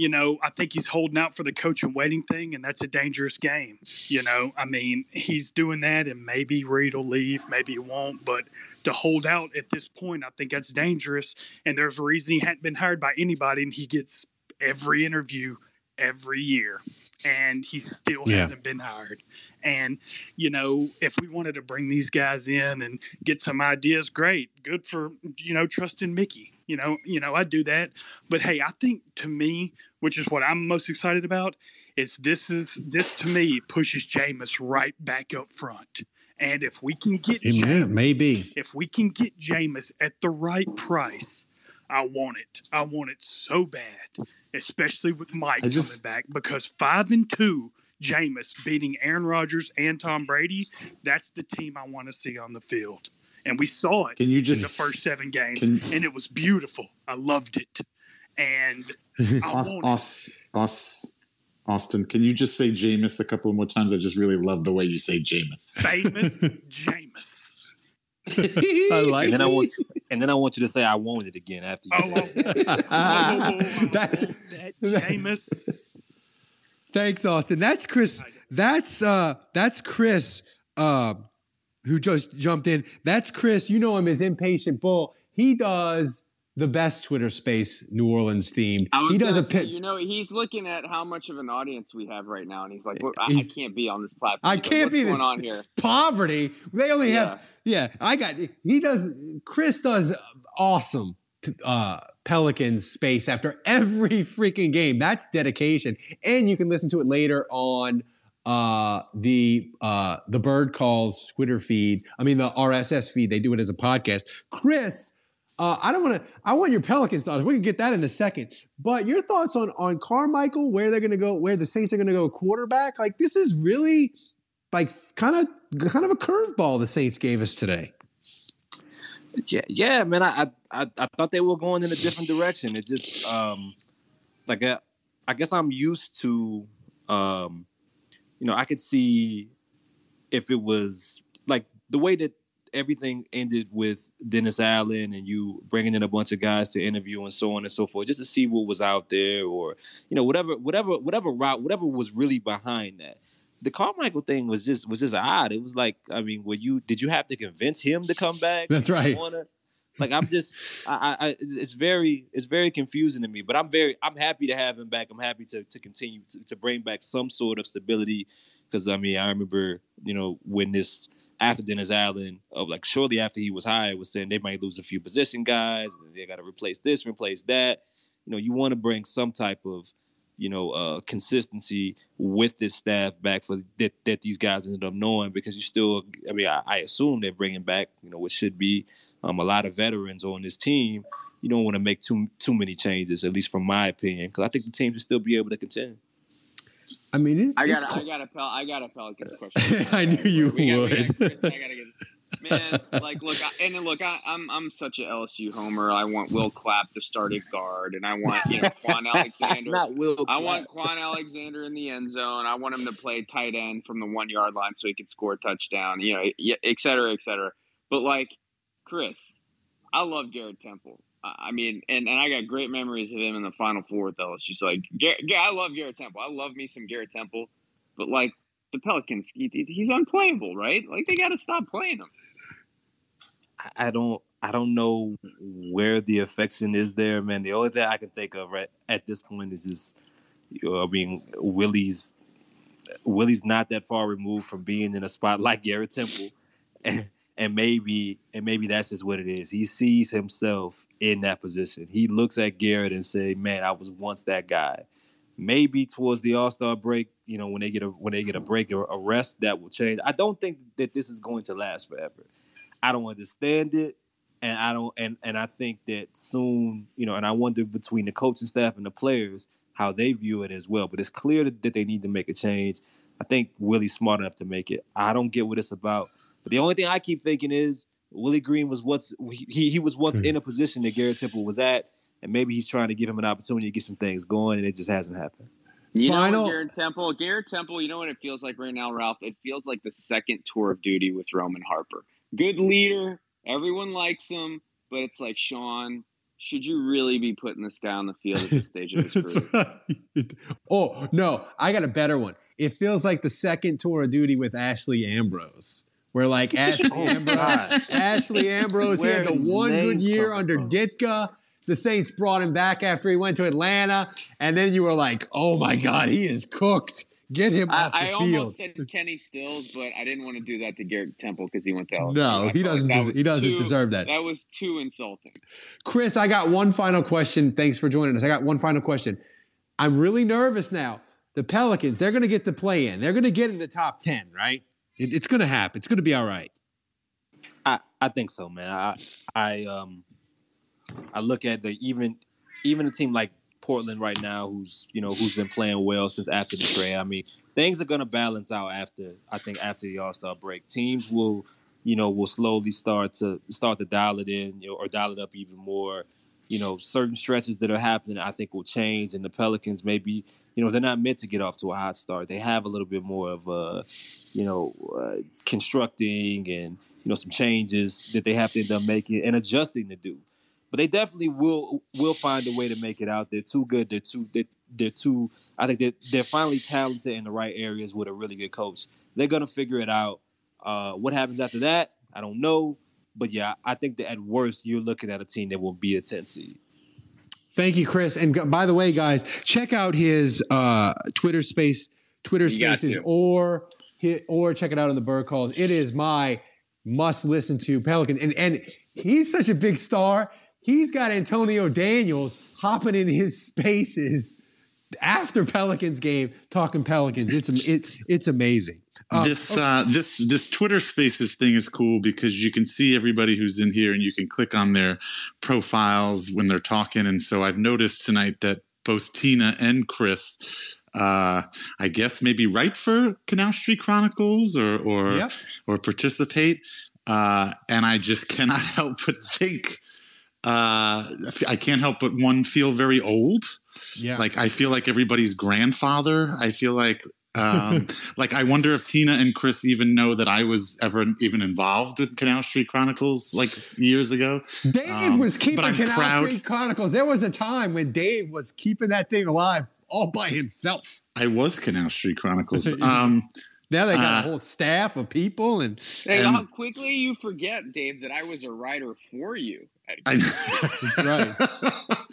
you know, I think he's holding out for the coach and waiting thing, and that's a dangerous game. You know, I mean, he's doing that, and maybe Reid will leave, maybe he won't, but to hold out at this point, I think that's dangerous. And there's a reason he hadn't been hired by anybody, and he gets every interview every year, and he still yeah. hasn't been hired. And you know, if we wanted to bring these guys in and get some ideas, great, good for you know, trusting Mickey. You know, you know, I'd do that. But hey, I think to me, which is what I'm most excited about, is this is this to me pushes Jameis right back up front. And if we can get Jameis, maybe if we can get Jameis at the right price, I want it. I want it so bad, especially with Mike just, coming back because five and two, Jameis beating Aaron Rodgers and Tom Brady. That's the team I want to see on the field, and we saw it. Can you just in the first seven games, can, and it was beautiful. I loved it, and <laughs> I want us, us, Austin, can you just say Jameis a couple more times? I just really love the way you say Jameis. Famous <laughs> Jameis. I like and then I want you, and then I want you to say I want it again after you. Oh, oh, oh, that's that Jameis. Thanks, Austin. That's Chris. That's uh that's Chris uh who just jumped in. That's Chris. You know him as Impatient Bull. He does the best Twitter space New Orleans theme. He does a pit. You know, he's looking at how much of an audience we have right now, and he's like, well, I, I, can't be on this platform." I can't be this on here. <laughs> Poverty. They only yeah. have. Yeah, I got. He does. Chris does awesome. Uh, Pelicans space after every <laughs> freaking game. That's dedication, and you can listen to it later on uh the uh the bird calls twitter feed i mean the rss feed they do it as a podcast chris uh, I don't want to. I want your Pelicans thoughts. We can get that in a second. But your thoughts on on Carmichael, where they're going to go, where the Saints are going to go quarterback. Like this is really like kind of kind of a curveball the Saints gave us today. Yeah, yeah, man. I I I thought they were going in a different direction. It just um like I, uh, I guess I'm used to um you know I could see if it was like the way that everything ended with Dennis Allen and you bringing in a bunch of guys to interview and so on and so forth, just to see what was out there or you know whatever whatever whatever route whatever was really behind that. The Carmichael thing was just was just odd. It was like I mean, were you did you have to convince him to come back? That's right. Like I'm just, I, I, it's very, it's very confusing to me. But I'm very, I'm happy to have him back. I'm happy to to continue to, to bring back some sort of stability. Because I mean, I remember, you know, when this after Dennis Allen, of like shortly after he was hired, was saying they might lose a few position guys, and they got to replace this, replace that. You know, you want to bring some type of, you know, uh, consistency with this staff back for that, that these guys ended up knowing because you still, I mean, I, I assume they're bringing back, you know, what should be um, a lot of veterans on this team. You don't want to make too too many changes, at least from my opinion, because I think the team should still be able to contend. I mean, it, I got a, <laughs> I got a Pel- I got a Pelicans question. I knew you We got- would. got Chris, gotta get <laughs> man. Like, look, I, and look, I, I'm I'm such a LSU homer. I want Will Clapp to start at guard, and I want you know Kwon <laughs> Alexander. Not Will. I want Kwon Alexander in the end zone. I want him to play tight end from the one yard line so he can score a touchdown. You know, et cetera, et cetera. But like Chris, I love Garrett Temple. I mean, and, and I got great memories of him in the Final Four with LSU. So like, I love Garrett Temple. I love me some Garrett Temple. But like the Pelicans, he, he's unplayable, right? Like they got to stop playing him. I- don't I don't know where the affection is there, man. The only thing I can think of right at this point is just you know, I mean Willie's Willie's not that far removed from being in a spot like Garrett Temple. <laughs> and maybe and maybe that's just what it is. He sees himself in that position. He looks at Garrett and say, "Man, I was once that guy." Maybe towards the All Star break, you know, when they get a when they get a break or a rest, that will change. I don't think that this is going to last forever. I don't understand it, and I don't and and I think that soon, you know, and I wonder between the coaching staff and the players how they view it as well. But it's clear that, that they need to make a change. I think Willie's smart enough to make it. I don't get what it's about. But the only thing I keep thinking is Willie Green was what's he he was once in a hmm. position that Garrett Temple was at, and maybe he's trying to give him an opportunity to get some things going, and it just hasn't happened. You know Final- what, Garrett Temple? Garrett Temple, you know what it feels like right now, Ralph? It feels like the second tour of duty with Roman Harper. Good leader, everyone likes him, but it's like, Sean, should you really be putting this guy on the field at this stage of his <laughs> career? oh no, I got a better one. It feels like the second tour of duty with Ashley Ambrose, where like Ashley Oh, Ambrose, Ashley <laughs> Ambrose, he had the one good year under from? Ditka. The Saints brought him back after he went to Atlanta, and then you were like, "Oh my God, he is cooked. Get him I, off the I field." I almost said Kenny Stills, but I didn't want to do that to Garrett Temple because he went to LSU. No, I he doesn't that des- he doesn't too- deserve that. That was too insulting. Chris, I got one final question. Thanks for joining us. I got one final question. I'm really nervous now. The Pelicans, they're going to get the play in. They're going to get in the top 10, right? It, it's to happen. It's to be all right. I, I think so, man. I I um I look at the even even a team like Portland right now, who's you know who's been playing well since after the trade. I mean, things are gonna balance out after I think after the All Star break. Teams will you know will slowly start to start to dial it in you know, or dial it up even more. You know, certain stretches that are happening, I think will change, and the Pelicans maybe you know they're not meant to get off to a hot start. They have a little bit more of a you know uh, constructing and you know some changes that they have to end up making and adjusting to do. But they definitely will will find a way to make it out. They're too good. They're too they're, they're too. I think that they're finally talented in the right areas with a really good coach. They're gonna figure it out. Uh, what happens after that, I don't know. But yeah, I think that at worst you're looking at a team that will be a 10 seed. Thank you, Chris. And by the way, guys, check out his uh, Twitter space, Twitter You Spaces, or hit, or check it out on the Bird Calls. It is my must listen to Pelican, and and he's such a big star. He's got Antonio Daniels hopping in his spaces after Pelicans game, talking Pelicans. It's it, it's amazing. Uh, this uh, this this Twitter Spaces thing is cool because you can see everybody who's in here, and you can click on their profiles when they're talking. And so I've noticed tonight that both Tina and Chris, uh, I guess, maybe write for Canal Street Chronicles or or Yep. or participate. Uh, and I just cannot <laughs> help but think. Uh, I can't help but one feel very old. Yeah. Like I feel like everybody's grandfather. I feel like um, <laughs> like I wonder if Tina and Chris even know that I was ever even involved with Canal Street Chronicles like years ago. Dave Um, was keeping I'm Canal proud. Street Chronicles. There was a time when Dave was keeping that thing alive all by himself. I was Canal Street Chronicles. Um, <laughs> Now they got Uh, a whole staff of people, and Hey, And- how quickly you forget, Dave, that I was a writer for you. I, That's right.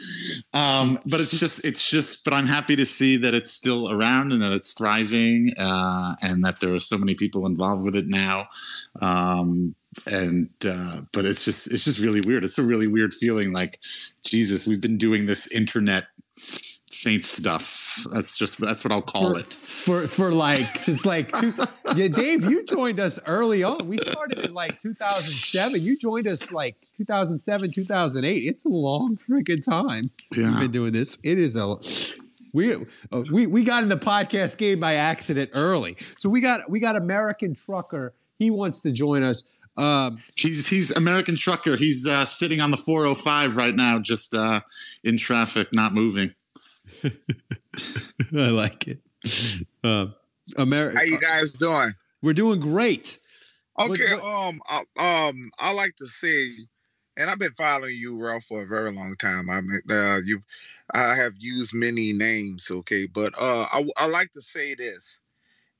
<laughs> um, but it's just, it's just, but I'm happy to see that it's still around and that it's thriving, uh, and that there are so many people involved with it now. Um, and, uh, but it's just, it's just really weird. It's a really weird feeling like, Jesus, we've been doing this internet saint stuff. That's just that's what I'll call for, it. For for like since like two, <laughs> yeah, Dave, you joined us early on. We started in like 2007. You joined us like 2007, 2008. It's a long freaking time. Yeah. We've been doing this. It is a we uh, we we got in the podcast game by accident early. So we got we got American Trucker. He wants to join us. Um, he's he's American trucker. He's uh, sitting on the 405 right now, just uh, in traffic, not moving. <laughs> I like it. Uh, America. How you guys doing? We're doing great. Okay. What- um. uh, Um. I like to say, and I've been following you, Ralph, for a very long time. I mean, uh, you, I have used many names. Okay, but uh, I I like to say this,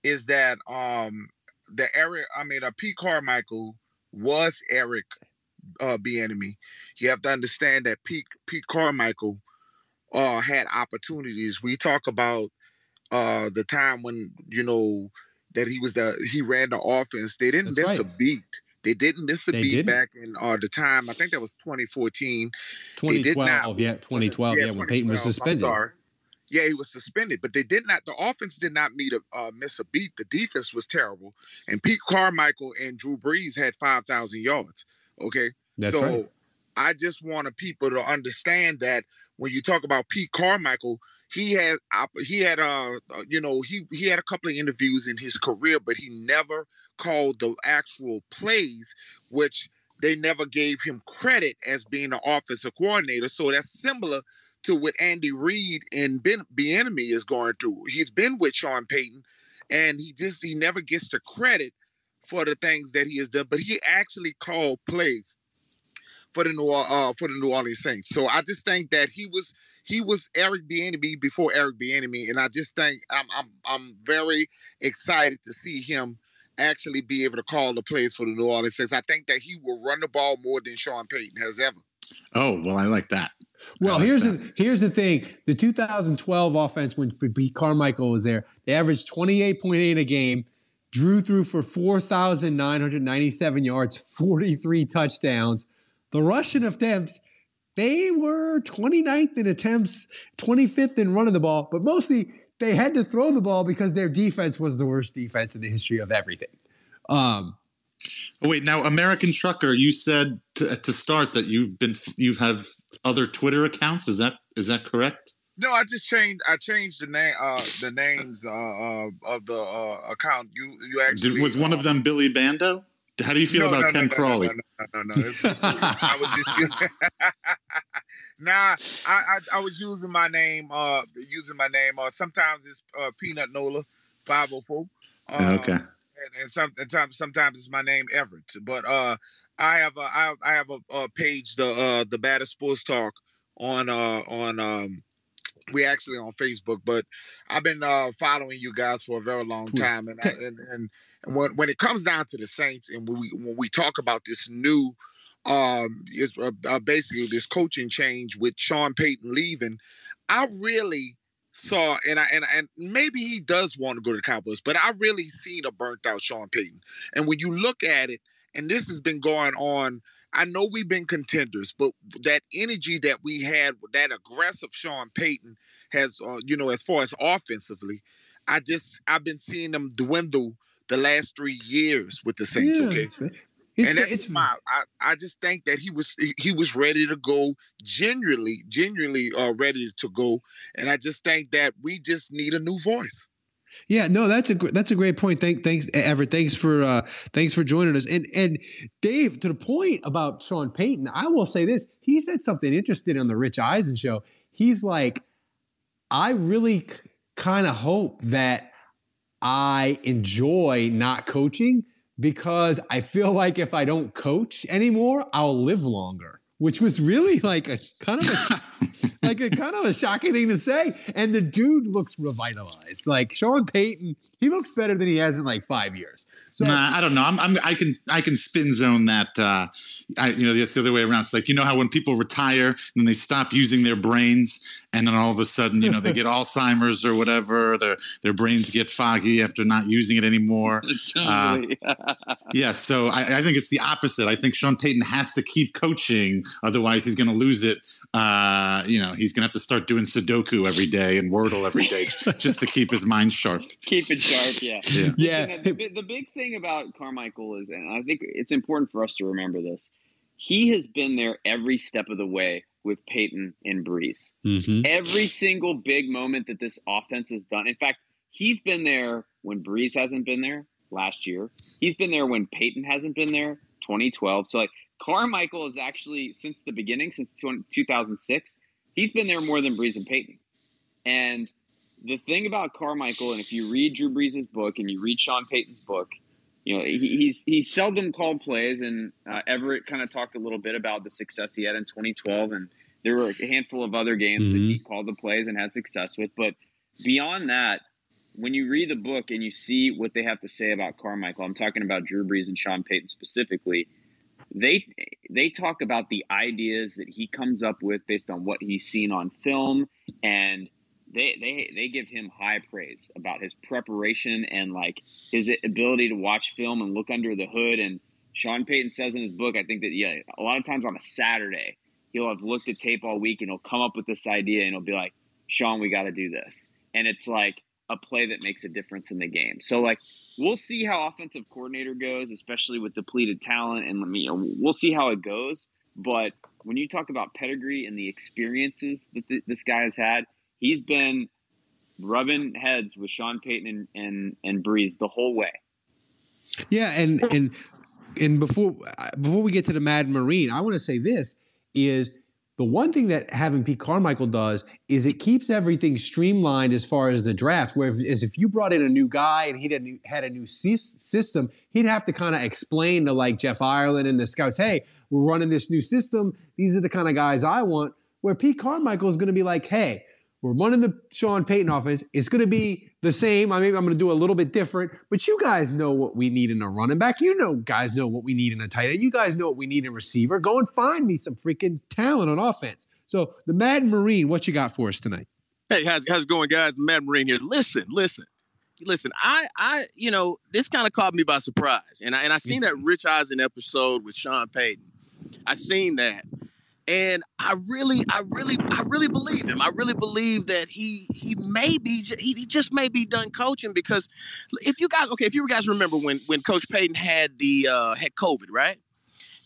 is that um the Eric, I mean, uh, Pete Carmichael was Eric uh Bieniemy. You have to understand that Pete Pete Carmichael uh had opportunities. We talk about uh the time when you know that he was the he ran the offense. They didn't That's miss a beat. They didn't miss a They beat didn't. back in uh the time. I think that was 2014. They did 2012, not- yeah, 2012, yeah, when Payton was suspended. Yeah, he was suspended, but they did not. The offense did not meet a uh, miss a beat. The defense was terrible, and Pete Carmichael and Drew Brees had five thousand yards. Okay, That's so right. I just wanted people to understand that when you talk about Pete Carmichael, he had he had uh uh, you know he he had a couple of interviews in his career, but he never called the actual plays, which they never gave him credit as being an offensive coordinator. So that's similar to what Andy Reid and Ben Bieniemy is going through. He's been with Sean Payton, and he just he never gets the credit for the things that he has done. But he actually called plays for the New uh, for the New Orleans Saints. So I just think that he was he was Eric Bieniemy before Eric Bieniemy, and I just think I'm I'm I'm very excited to see him actually be able to call the plays for the New Orleans Saints. I think that he will run the ball more than Sean Payton has ever. Oh well, I like that. Well, here's the here's the thing: the 2012 offense when Pete Carmichael was there, they averaged 28.8 a game, drew threw for 4,997 yards, 43 touchdowns. The rushing attempts, they were 29th in attempts, 25th in running the ball, but mostly they had to throw the ball because their defense was the worst defense in the history of everything. Um, Oh, wait, now American trucker, you said to, to start that you've been you have other Twitter accounts. Is that is that correct? No, I just changed. I changed the name, uh, the names uh, uh, of the uh, account. You, you actually Did, was one of them Billy Bando? How do you feel No, about no, Ken no, Crawley? No, no, no, no. no. Just- I was just <laughs> <laughs> nah. I, I I was using my name. Uh, using my name. Uh, sometimes it's uh, Peanut Nola, five hundred four. okay. and, and some- sometimes sometimes it's my name Everett. But uh, I have a I, I have a, a page the uh the Batter Sports Talk on uh on um we actually on Facebook, but I've been uh following you guys for a very long time, and I, and and and when when it comes down to the Saints, and when we when we talk about this new um is uh, uh, basically this coaching change with Sean Payton leaving, I really saw and I and and maybe he does want to go to the Cowboys, but I really seen a burnt out Sean Payton. And when you look at it, and this has been going on, I know we've been contenders, but that energy that we had, that aggressive Sean Payton has, uh, you know, as far as offensively, I just I've been seeing them dwindle the last three years with the Saints. Yeah, okay, it's and that's It's- my I, I just think that he was he- he was ready to go genuinely genuinely uh ready to go and i just think that we just need a new voice Yeah, no, that's a that's a great point. Thank, thanks, Everett. Thanks for uh, thanks for joining us. And and Dave, to the point about Sean Payton, I will say this: he said something interesting on the Rich Eisen show. He's like, I really kind of hope that I enjoy not coaching because I feel like if I don't coach anymore, I'll live longer. Which was really like a kind of a <laughs> like a kind of a shocking thing to say. And the dude looks revitalized. Like Sean Payton, he looks better than he has in like five years. So nah, I don't know. I'm, I'm I can I can spin zone that. Uh, I you know it's the other way around. It's like you know how when people retire and they stop using their brains, and then all of a sudden you know they get <laughs> Alzheimer's or whatever. Their their brains get foggy after not using it anymore. <laughs> Uh, <laughs> yeah, so I, I think it's the opposite. I think Sean Payton has to keep coaching Otherwise, he's going to lose it. Uh, you know, he's going to have to start doing Sudoku every day and Wordle every day just to keep his mind sharp. Keep it sharp, yeah. Yeah. Yeah. The, the big thing about Carmichael is, and I think it's important for us to remember this, he has been there every step of the way with Payton and Brees. Mm-hmm. Every single big moment that this offense has done. In fact, he's been there when Brees hasn't been there last year. He's been there when Payton hasn't been there, 2012. So like Carmichael is actually since the beginning, since 20- 2006, he's been there more than Brees and Payton. And the thing about Carmichael, and if you read Drew Brees' book and you read Sean Payton's book, you know he, he's he's seldom called plays, and uh, Everett kind of talked a little bit about the success he had in 2012, and there were a handful of other games that he called the plays and had success with. But beyond that, when you read the book and you see what they have to say about Carmichael, I'm talking about Drew Brees and Sean Payton specifically. They they talk about the ideas that he comes up with based on what he's seen on film, and they they they give him high praise about his preparation and like his ability to watch film and look under the hood. And Sean Payton says in his book, I think that yeah, a lot of times on a Saturday he'll have looked at tape all week and he'll come up with this idea and he'll be like, Sean, we got to do this, and it's like a play that makes a difference in the game. So like we'll see how offensive coordinator goes, especially with depleted talent, and you know, we'll see how it goes. But when you talk about pedigree and the experiences that th- this guy has had, he's been rubbing heads with Sean Payton and, and and Brees the whole way. Yeah, and and and before before we get to the Mad Marine, I want to say this is the one thing that having Pete Carmichael does is it keeps everything streamlined as far as the draft. Whereas if you brought in a new guy and he had a new, had a new system, he'd have to kind of explain to like Jeff Ireland and the scouts, "Hey, we're running this new system. These are the kind of guys I want." Where Pete Carmichael is going to be like, "Hey, we're running the Sean Payton offense. It's going to be the same. I mean, I'm going to do a little bit different, but you guys know what we need in a running back. You know, guys know what we need in a tight end. You guys know what we need in a receiver. Go and find me some freaking talent on offense. So, the Mad Marine, what you got for us tonight? Hey, how's, how's it going, guys? Matt Marine here. Listen, listen, listen. I, I, you know, this kind of caught me by surprise, and I and I seen that Rich Eisen episode with Sean Payton. I seen that, and I really, I really, I really believe him. I really believe that he, he may be, he, he just may be done coaching because if you guys, okay, if you guys remember when when Coach Payton had the uh, had COVID, right,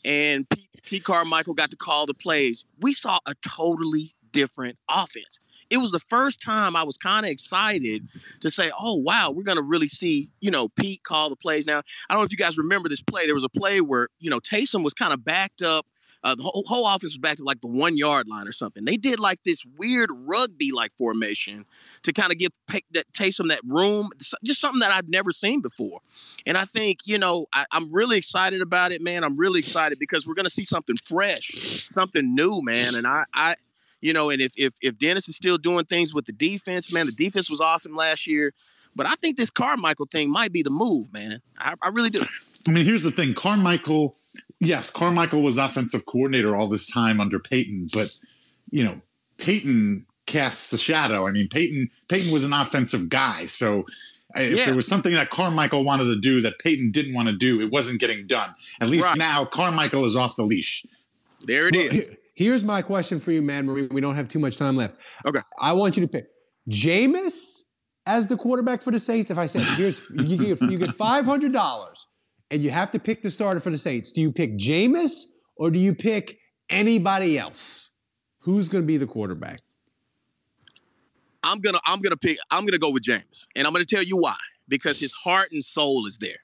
and Pete, Pete Carmichael got to call the plays, we saw a totally different offense it was the first time I was kind of excited to say, "Oh wow, we're gonna really see you know Pete call the plays." Now I don't know if you guys remember this play. There was a play where you know Taysom was kind of backed up. Uh, the whole, whole offense was back to like the one yard line or something. They did like this weird rugby like formation to kind of give that Taysom that room, just something that I'd never seen before. And I think you know I, I'm really excited about it, man. I'm really excited because we're gonna see something fresh, something new, man. And I I you know, and if if if Dennis is still doing things with the defense, man, the defense was awesome last year. But I think this Carmichael thing might be the move, man. I, I really do. I mean, here's the thing: Carmichael. Yes, Carmichael was offensive coordinator all this time under Payton, but you know, Payton casts the shadow. I mean, Payton Payton was an offensive guy, so uh, if Yeah. there was something that Carmichael wanted to do that Payton didn't want to do, it wasn't getting done. At least Right. now, Carmichael is off the leash. There it Well, is. here's my question for you, man. Marine. We don't have too much time left. Okay. I want you to pick Jameis as the quarterback for the Saints. If I said, here's you get you get five hundred dollars and you have to pick the starter for the Saints, do you pick Jameis or do you pick anybody else? Who's going to be the quarterback? I'm gonna I'm gonna pick I'm gonna go with Jameis, and I'm gonna tell you why. Because his heart and soul is there.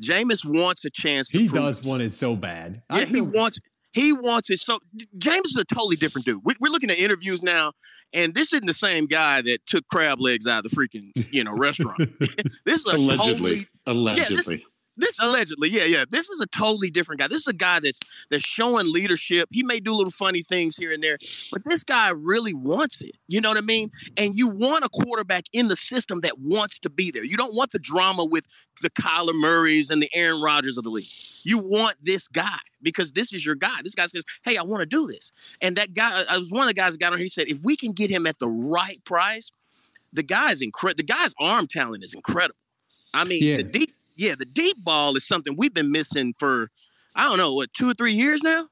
Jameis wants a chance. To He prove does want it so bad. Yeah, he wants he wants it. So Jameis is a totally different dude. We, we're looking at interviews now, and this isn't the same guy that took crab legs out of the freaking you know restaurant. <laughs> this is a Allegedly, totally Yeah, this- allegedly. This allegedly, yeah, yeah. This is a totally different guy. This is a guy that's that's showing leadership. He may do little funny things here and there, but this guy really wants it. You know what I mean? And you want a quarterback in the system that wants to be there. You don't want the drama with the Kyler Murrays and the Aaron Rodgers of the league. You want this guy because this is your guy. This guy says, "Hey, I want to do this." And that guy, uh, I was one of the guys that got on. here, He said, "If we can get him at the right price, the guy's incredible. The guy's arm talent is incredible. I mean, Yeah. the deep, yeah, the deep ball is something we've been missing for, I don't know, what two or three years now.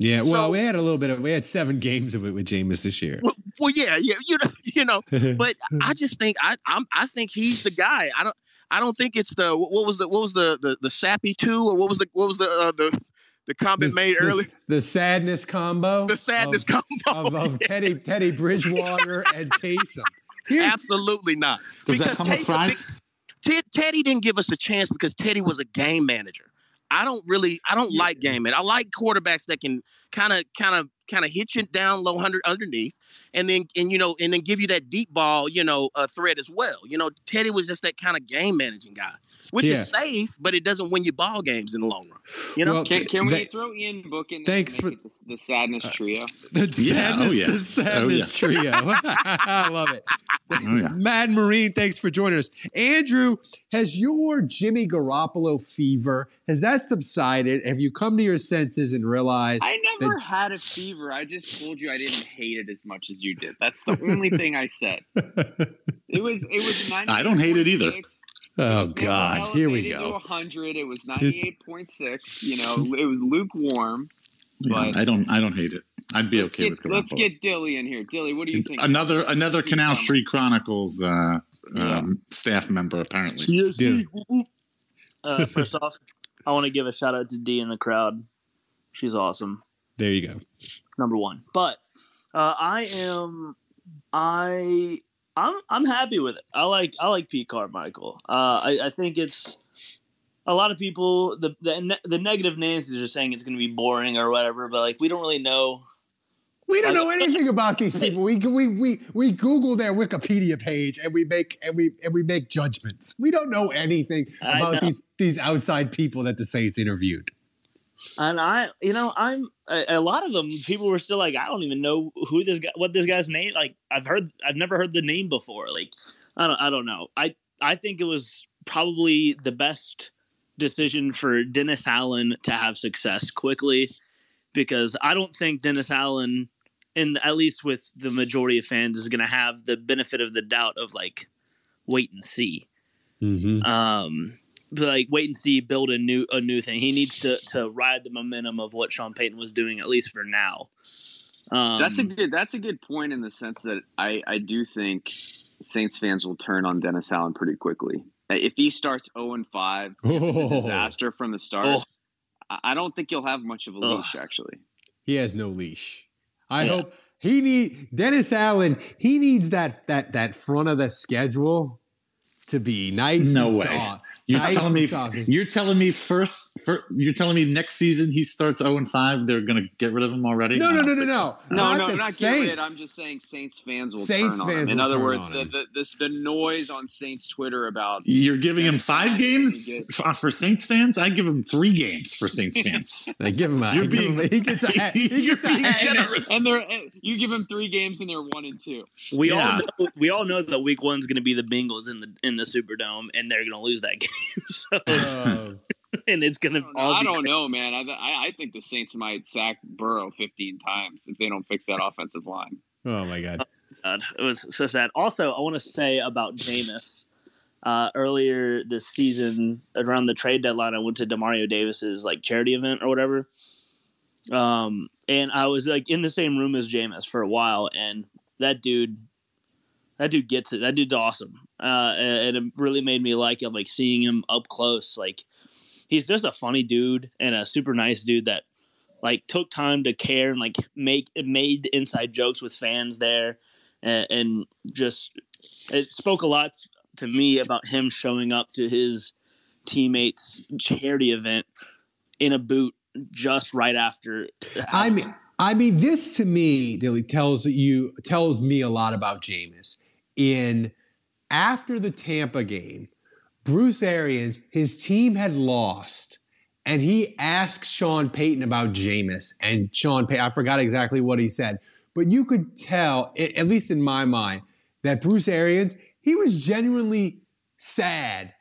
Yeah, well, So- we had a little bit of we had seven games of it with Jameis this year. Well, well, yeah, yeah, you know, <laughs> you know, <laughs> but I just think I I'm I think he's the guy. I don't I don't think it's the what was the what was the the, the sappy two or what was the what was the uh, the the comment made earlier? the sadness combo. The sadness of, combo of, of <laughs> Teddy Teddy Bridgewater and Taysom. Here- Absolutely not. Does that Because come with Taysom- fries? Ted, Teddy didn't give us a chance because Teddy was a game manager. I don't really, I don't like game man. I like quarterbacks that can kind of, kind of, kind of hit you down low hundred underneath, and then, and you know, and then give you that deep ball, you know, uh, threat as well. You know, Teddy was just that kind of game managing guy, which Yeah. is safe, but it doesn't win you ball games in the long run. You know, Well, Can, can we They- throw Ian Book in there? Thanks for- the, the sadness trio. <laughs> The Yeah, oh, sadness, yeah. the sadness <laughs> trio. <laughs> I love it. Oh, yeah. Mad Marine, thanks for joining us. Andrew, has your Jimmy Garoppolo fever has that subsided? Have you come to your senses and realized? I never had a fever. I just told you I didn't hate it as much as you did. That's the only thing I said. It was it was ninety. <laughs> I don't hate it either. Oh God, here we To go. 100, it was 98.6. You know, <laughs> it was lukewarm. Yeah, But- I don't I don't hate it. I'd be okay get, with let's get Dilly in here. Dilly, what do you think? Another another Pete Canal Carmichael? Street Chronicles uh, Yeah. um, staff member apparently. Yeah. Uh, first off, I want to give a shout out to D in the crowd. She's awesome. There you go. Number one, but uh, I am I I'm I'm happy with it. I like I like Pete Carmichael. Uh, I, I think it's a lot of people the the the negative Nancy's are saying it's going to be boring or whatever, but like we don't really know. We don't know anything about these people. We we we we Google their Wikipedia page and we make and we and we make judgments. We don't know anything about these these outside people that the Saints interviewed. And I, you know, I'm a, a lot of them. People were still like, I don't even know who this guy, what this guy's name. Like, I've heard, I've never heard the name before. Like, I don't, I don't know. I, I think it was probably the best decision for Dennis Allen to have success quickly, because I don't think Dennis Allen, and at least with the majority of fans, is going to have the benefit of the doubt of like, wait and see Mm-hmm. um like wait and see build a new a new thing he needs to to ride the momentum of what sean payton was doing at least for now um that's a good. That's a good point in the sense that I I do think Saints fans will turn on Dennis Allen pretty quickly. If he starts zero and five, if it's a <laughs> Oh. disaster from the start. Oh. I I don't think you'll have much of a Ugh. leash actually. He has no leash. I Yeah. hope he need Dennis Allen. He needs that that that front of the schedule to be nice. No and way. soft. You're Nice telling me soft. you're telling me first, fir- you're telling me next season he starts 0 and 5, they're gonna get rid of him already? No, I no, don't no, no, no. No, Not no, the not get rid. I'm just saying Saints fans will Saints turn on fans him. In other turn words, the, the this the noise on Saints Twitter about You're giving him five games is for Saints fans? I give him three games for Saints <laughs> fans. I give him a. You're I give him being- a- <laughs> he gets a. <laughs> He you're gets a being hat. generous. and they're and you give him three games and they're one and two. we Yeah. all know, we all know that week one's going to be the bengals in the in the superdome and they're going to lose that game <laughs> so Oh. <laughs> and it's going I to don't know, I don't know, man. I, I I think the Saints might sack Burrow 15 times if they don't fix that offensive line. Oh my god. God, it was so sad. Also, I want to say about Jameis. Uh, earlier this season, around the trade deadline, I went to Demario Davis's like charity event or whatever. Um, and I was like in the same room as Jameis for a while, and that dude, that dude gets it. That dude's awesome, uh, and, it really made me like him. Like seeing him up close, like he's just a funny dude and a super nice dude that like took time to care and like make made inside jokes with fans there and, and just it spoke a lot to me about him showing up to his teammates charity event in a boot just right after I mean, I mean, this to me, Dilly, tells you tells me a lot about Jameis. In after the Tampa game, Bruce Arians, his team had lost, and he asked Sean Payton about Jameis, and Sean Payton, I forgot exactly what he said, but you could tell, at least in my mind, that Bruce Arians, he was genuinely sad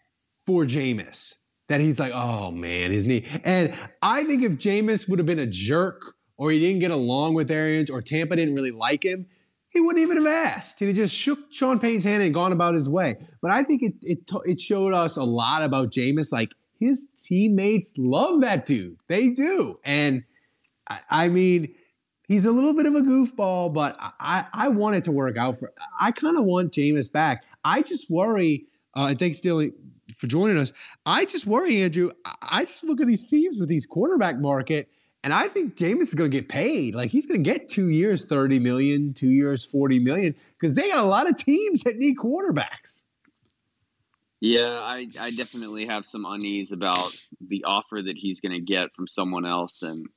for Jameis. That he's like, oh man, his knee. And I think if Jameis would have been a jerk or he didn't get along with Arians or Tampa didn't really like him, he wouldn't even have asked. He'd have just shook Sean Payton's hand and gone about his way. But I think it it, it showed us a lot about Jameis. Like his teammates love that dude. They do. And I, I mean, he's a little bit of a goofball, but I, I want it to work out for. I kind of want Jameis back. I just worry. Uh, and thanks, Dylan, for joining us. I just worry, Andrew. I, I just look at these teams with these quarterback market, and I think Jameis is going to get paid. Like he's going to get two years, thirty million, two years, forty million, because they got a lot of teams that need quarterbacks. Yeah, I, I definitely have some unease about the offer that he's going to get from someone else, and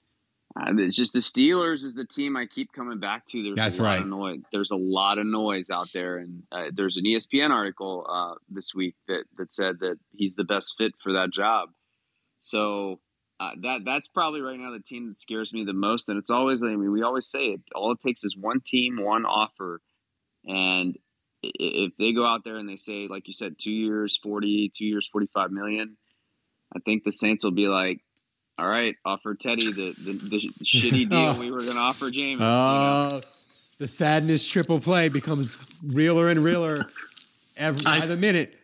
uh, it's just the Steelers is the team I keep coming back to. There's That's a lot right. of noise. There's a lot of noise out there, and uh, there's an ESPN article uh, this week that that said that he's the best fit for that job. So uh, that that's probably right now the team that scares me the most. And it's always, I mean, we always say it. All it takes is one team, one offer, and if they go out there and they say, like you said, two years, forty, two years, forty-five million, I think the Saints will be like, all right, offer Teddy the the, the <laughs> shitty deal we were going to offer Jameis. Oh, the sadness triple play becomes realer and realer <laughs> every by the minute.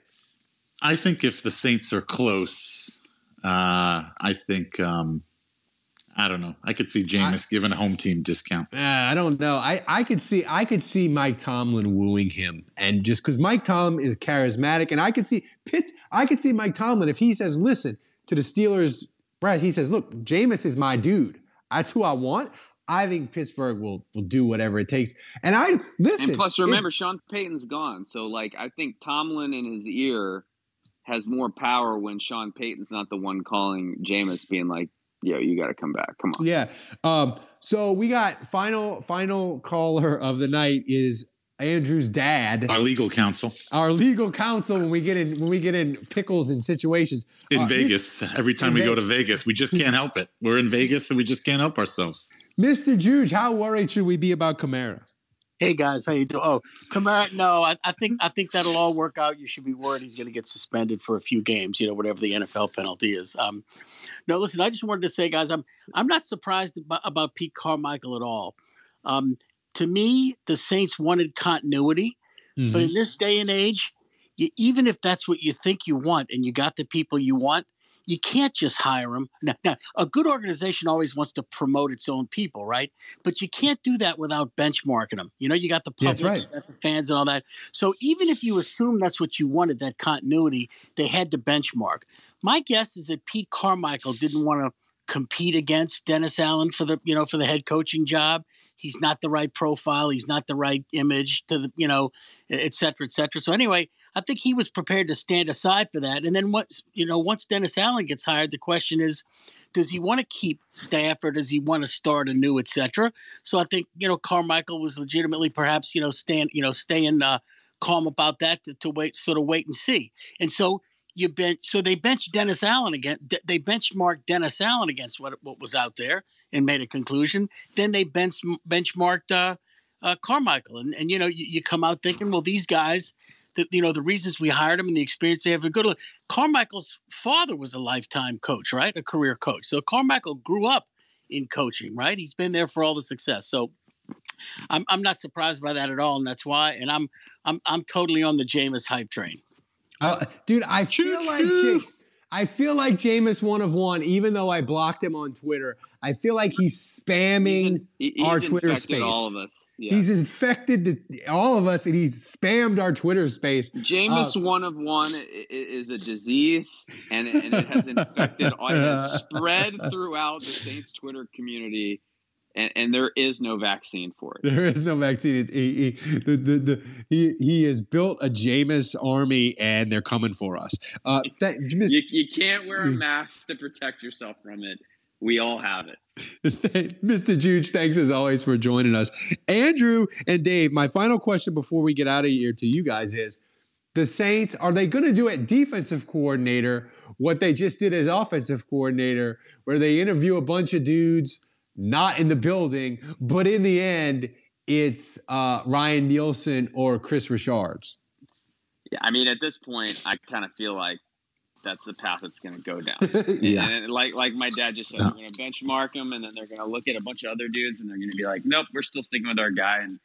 I think if the Saints are close, uh, I think um, I don't know. I could see Jameis giving a home team discount. Uh, I don't know. I, I could see I could see Mike Tomlin wooing him, and just because Mike Tomlin is charismatic, and I could see Pitts. I could see Mike Tomlin if he says, "Listen to the Steelers." Brad, he says, "Look, Jameis is my dude. That's who I want." I think Pittsburgh will will do whatever it takes. And I listen. and plus, it- remember, Sean Payton's gone, so like I think Tomlin in his ear has more power when Sean Payton's not the one calling Jameis, being like, "Yo, you got to come back. Come on." Yeah. Um, so we got final final caller of the night is Andrew's dad. Our legal counsel Our legal counsel when we get in when we get in pickles and situations. in Uh, Vegas. Every time in we go to Vegas, we just can't help it. We're in Vegas and we just can't help ourselves. Mr. Juge, how worried should we be about Kamara? Hey guys, how you doing? Oh, Kamara, no, I, I think I think that'll all work out. You should be worried he's going to get suspended for a few games, you know, whatever the NFL penalty is. Um, no, listen, I just wanted to say, guys, I'm I'm not surprised about, about Pete Carmichael at all. Um, to me, the Saints wanted continuity, but in this day and age, you, even if that's what you think you want and you got the people you want, you can't just hire them. Now, now, a good organization always wants to promote its own people, right? But you can't do that without benchmarking them. You know, you got the public, That's right. got the fans, and all that. So even if you assume that's what you wanted, that continuity, they had to benchmark. My guess is that Pete Carmichael didn't want to compete against Dennis Allen for the you know for the head coaching job. He's not the right profile. He's not the right image to the you know, et cetera, et cetera. So anyway, I think he was prepared to stand aside for that. And then once you know, once Dennis Allen gets hired, the question is, does he want to keep Stafford? Does he want to start anew, et cetera? So I think you know Carmichael was legitimately perhaps you know stand you know staying uh, calm about that to, to wait sort of wait and see. And so you bench so they benched Dennis Allen again. They benchmarked Dennis Allen against what what was out there and made a conclusion. Then they bench benchmarked uh, uh, Carmichael, and and you know you, you come out thinking, well, these guys. The, you know the reasons we hired him and the experience they have are good. Look, Carmichael's father was a lifetime coach, right? A career coach. So Carmichael grew up in coaching, right? He's been there for all the success. So I'm I'm not surprised by that at all, and that's why. And I'm I'm I'm totally on the Jameis hype train. Uh, dude, I feel like Ja- I feel like Jameis one of one, even though I blocked him on Twitter. I feel like he's spamming He- he's our Twitter infected space. all of us. Yeah. He's infected the, all of us, and he's spammed our Twitter space. Jameis Uh, one of one is a disease, and, and it has <laughs> infected, it has spread <laughs> throughout the Saints Twitter community, and, and there is no vaccine for it. There is no vaccine. He, he, the, the, the, he, he has built a Jameis army, and they're coming for us. Uh, <laughs> that, You, you can't wear a mask to protect yourself from it. We all have it. <laughs> Mr. Juge, thanks as always for joining us. Andrew and Dave, my final question before we get out of here to you guys is the Saints, are they going to do at defensive coordinator what they just did as offensive coordinator, where they interview a bunch of dudes not in the building, but in the end, it's uh, Ryan Nielsen or Chris Richards? Yeah, I mean, at this point, I kind of feel like that's the path it's going to go down. <laughs> Yeah. And like like my dad just said, they're going to benchmark them, and then they're going to look at a bunch of other dudes, and they're going to be like, nope, we're still sticking with our guy. And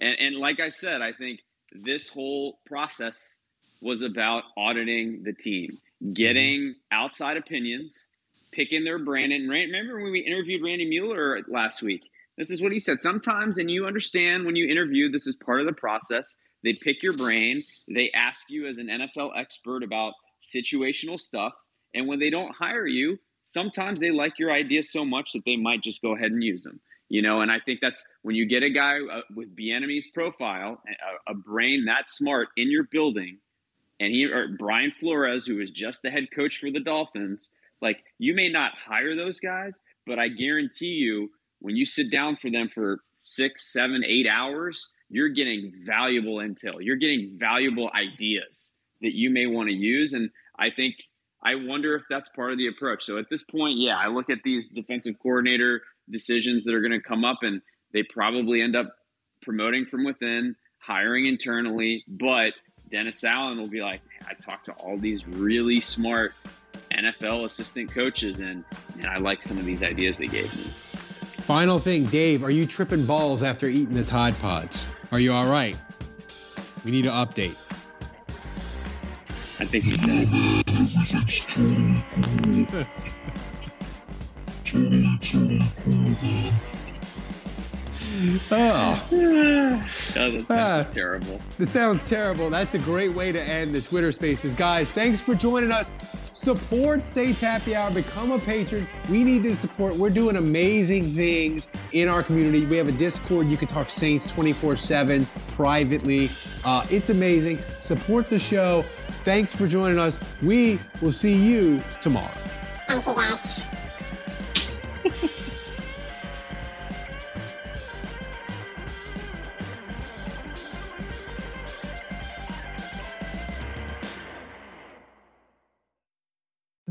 and and like I said, I think this whole process was about auditing the team, getting outside opinions, picking their brain. And remember when we interviewed Randy Mueller last week? This is what he said. Sometimes, and you understand when you interview, this is part of the process. They pick your brain. They ask you as an NFL expert about situational stuff. And when they don't hire you, sometimes they like your ideas so much that they might just go ahead and use them. You know, and I think that's when you get a guy uh, with Bieniemy's profile, a, a brain that smart in your building, and he or Brian Flores, who was just the head coach for the Dolphins, like you may not hire those guys, but I guarantee you, when you sit down for them for six, seven, eight hours, you're getting valuable intel. You're getting valuable ideas that you may want to use. And I think I wonder if that's part of the approach. So at this point, yeah, I look at these defensive coordinator decisions that are going to come up, and they probably end up promoting from within, hiring internally. But Dennis Allen will be like, I talked to all these really smart NFL assistant coaches, and, and I like some of these ideas they gave me. Final thing, Dave, are you tripping balls after eating the Tide Pods? Are you all right? We need an update. I think he's dead. Oh. <laughs> that Ah. terrible. That sounds terrible. That's a great way to end the Twitter spaces. Guys, thanks for joining us. Support Saints Happy Hour. Become a patron. We need this support. We're doing amazing things in our community. We have a Discord. You can talk Saints 24 7 privately. Uh, it's amazing. Support the show. Thanks for joining us. We will see you tomorrow. Thank you, guys.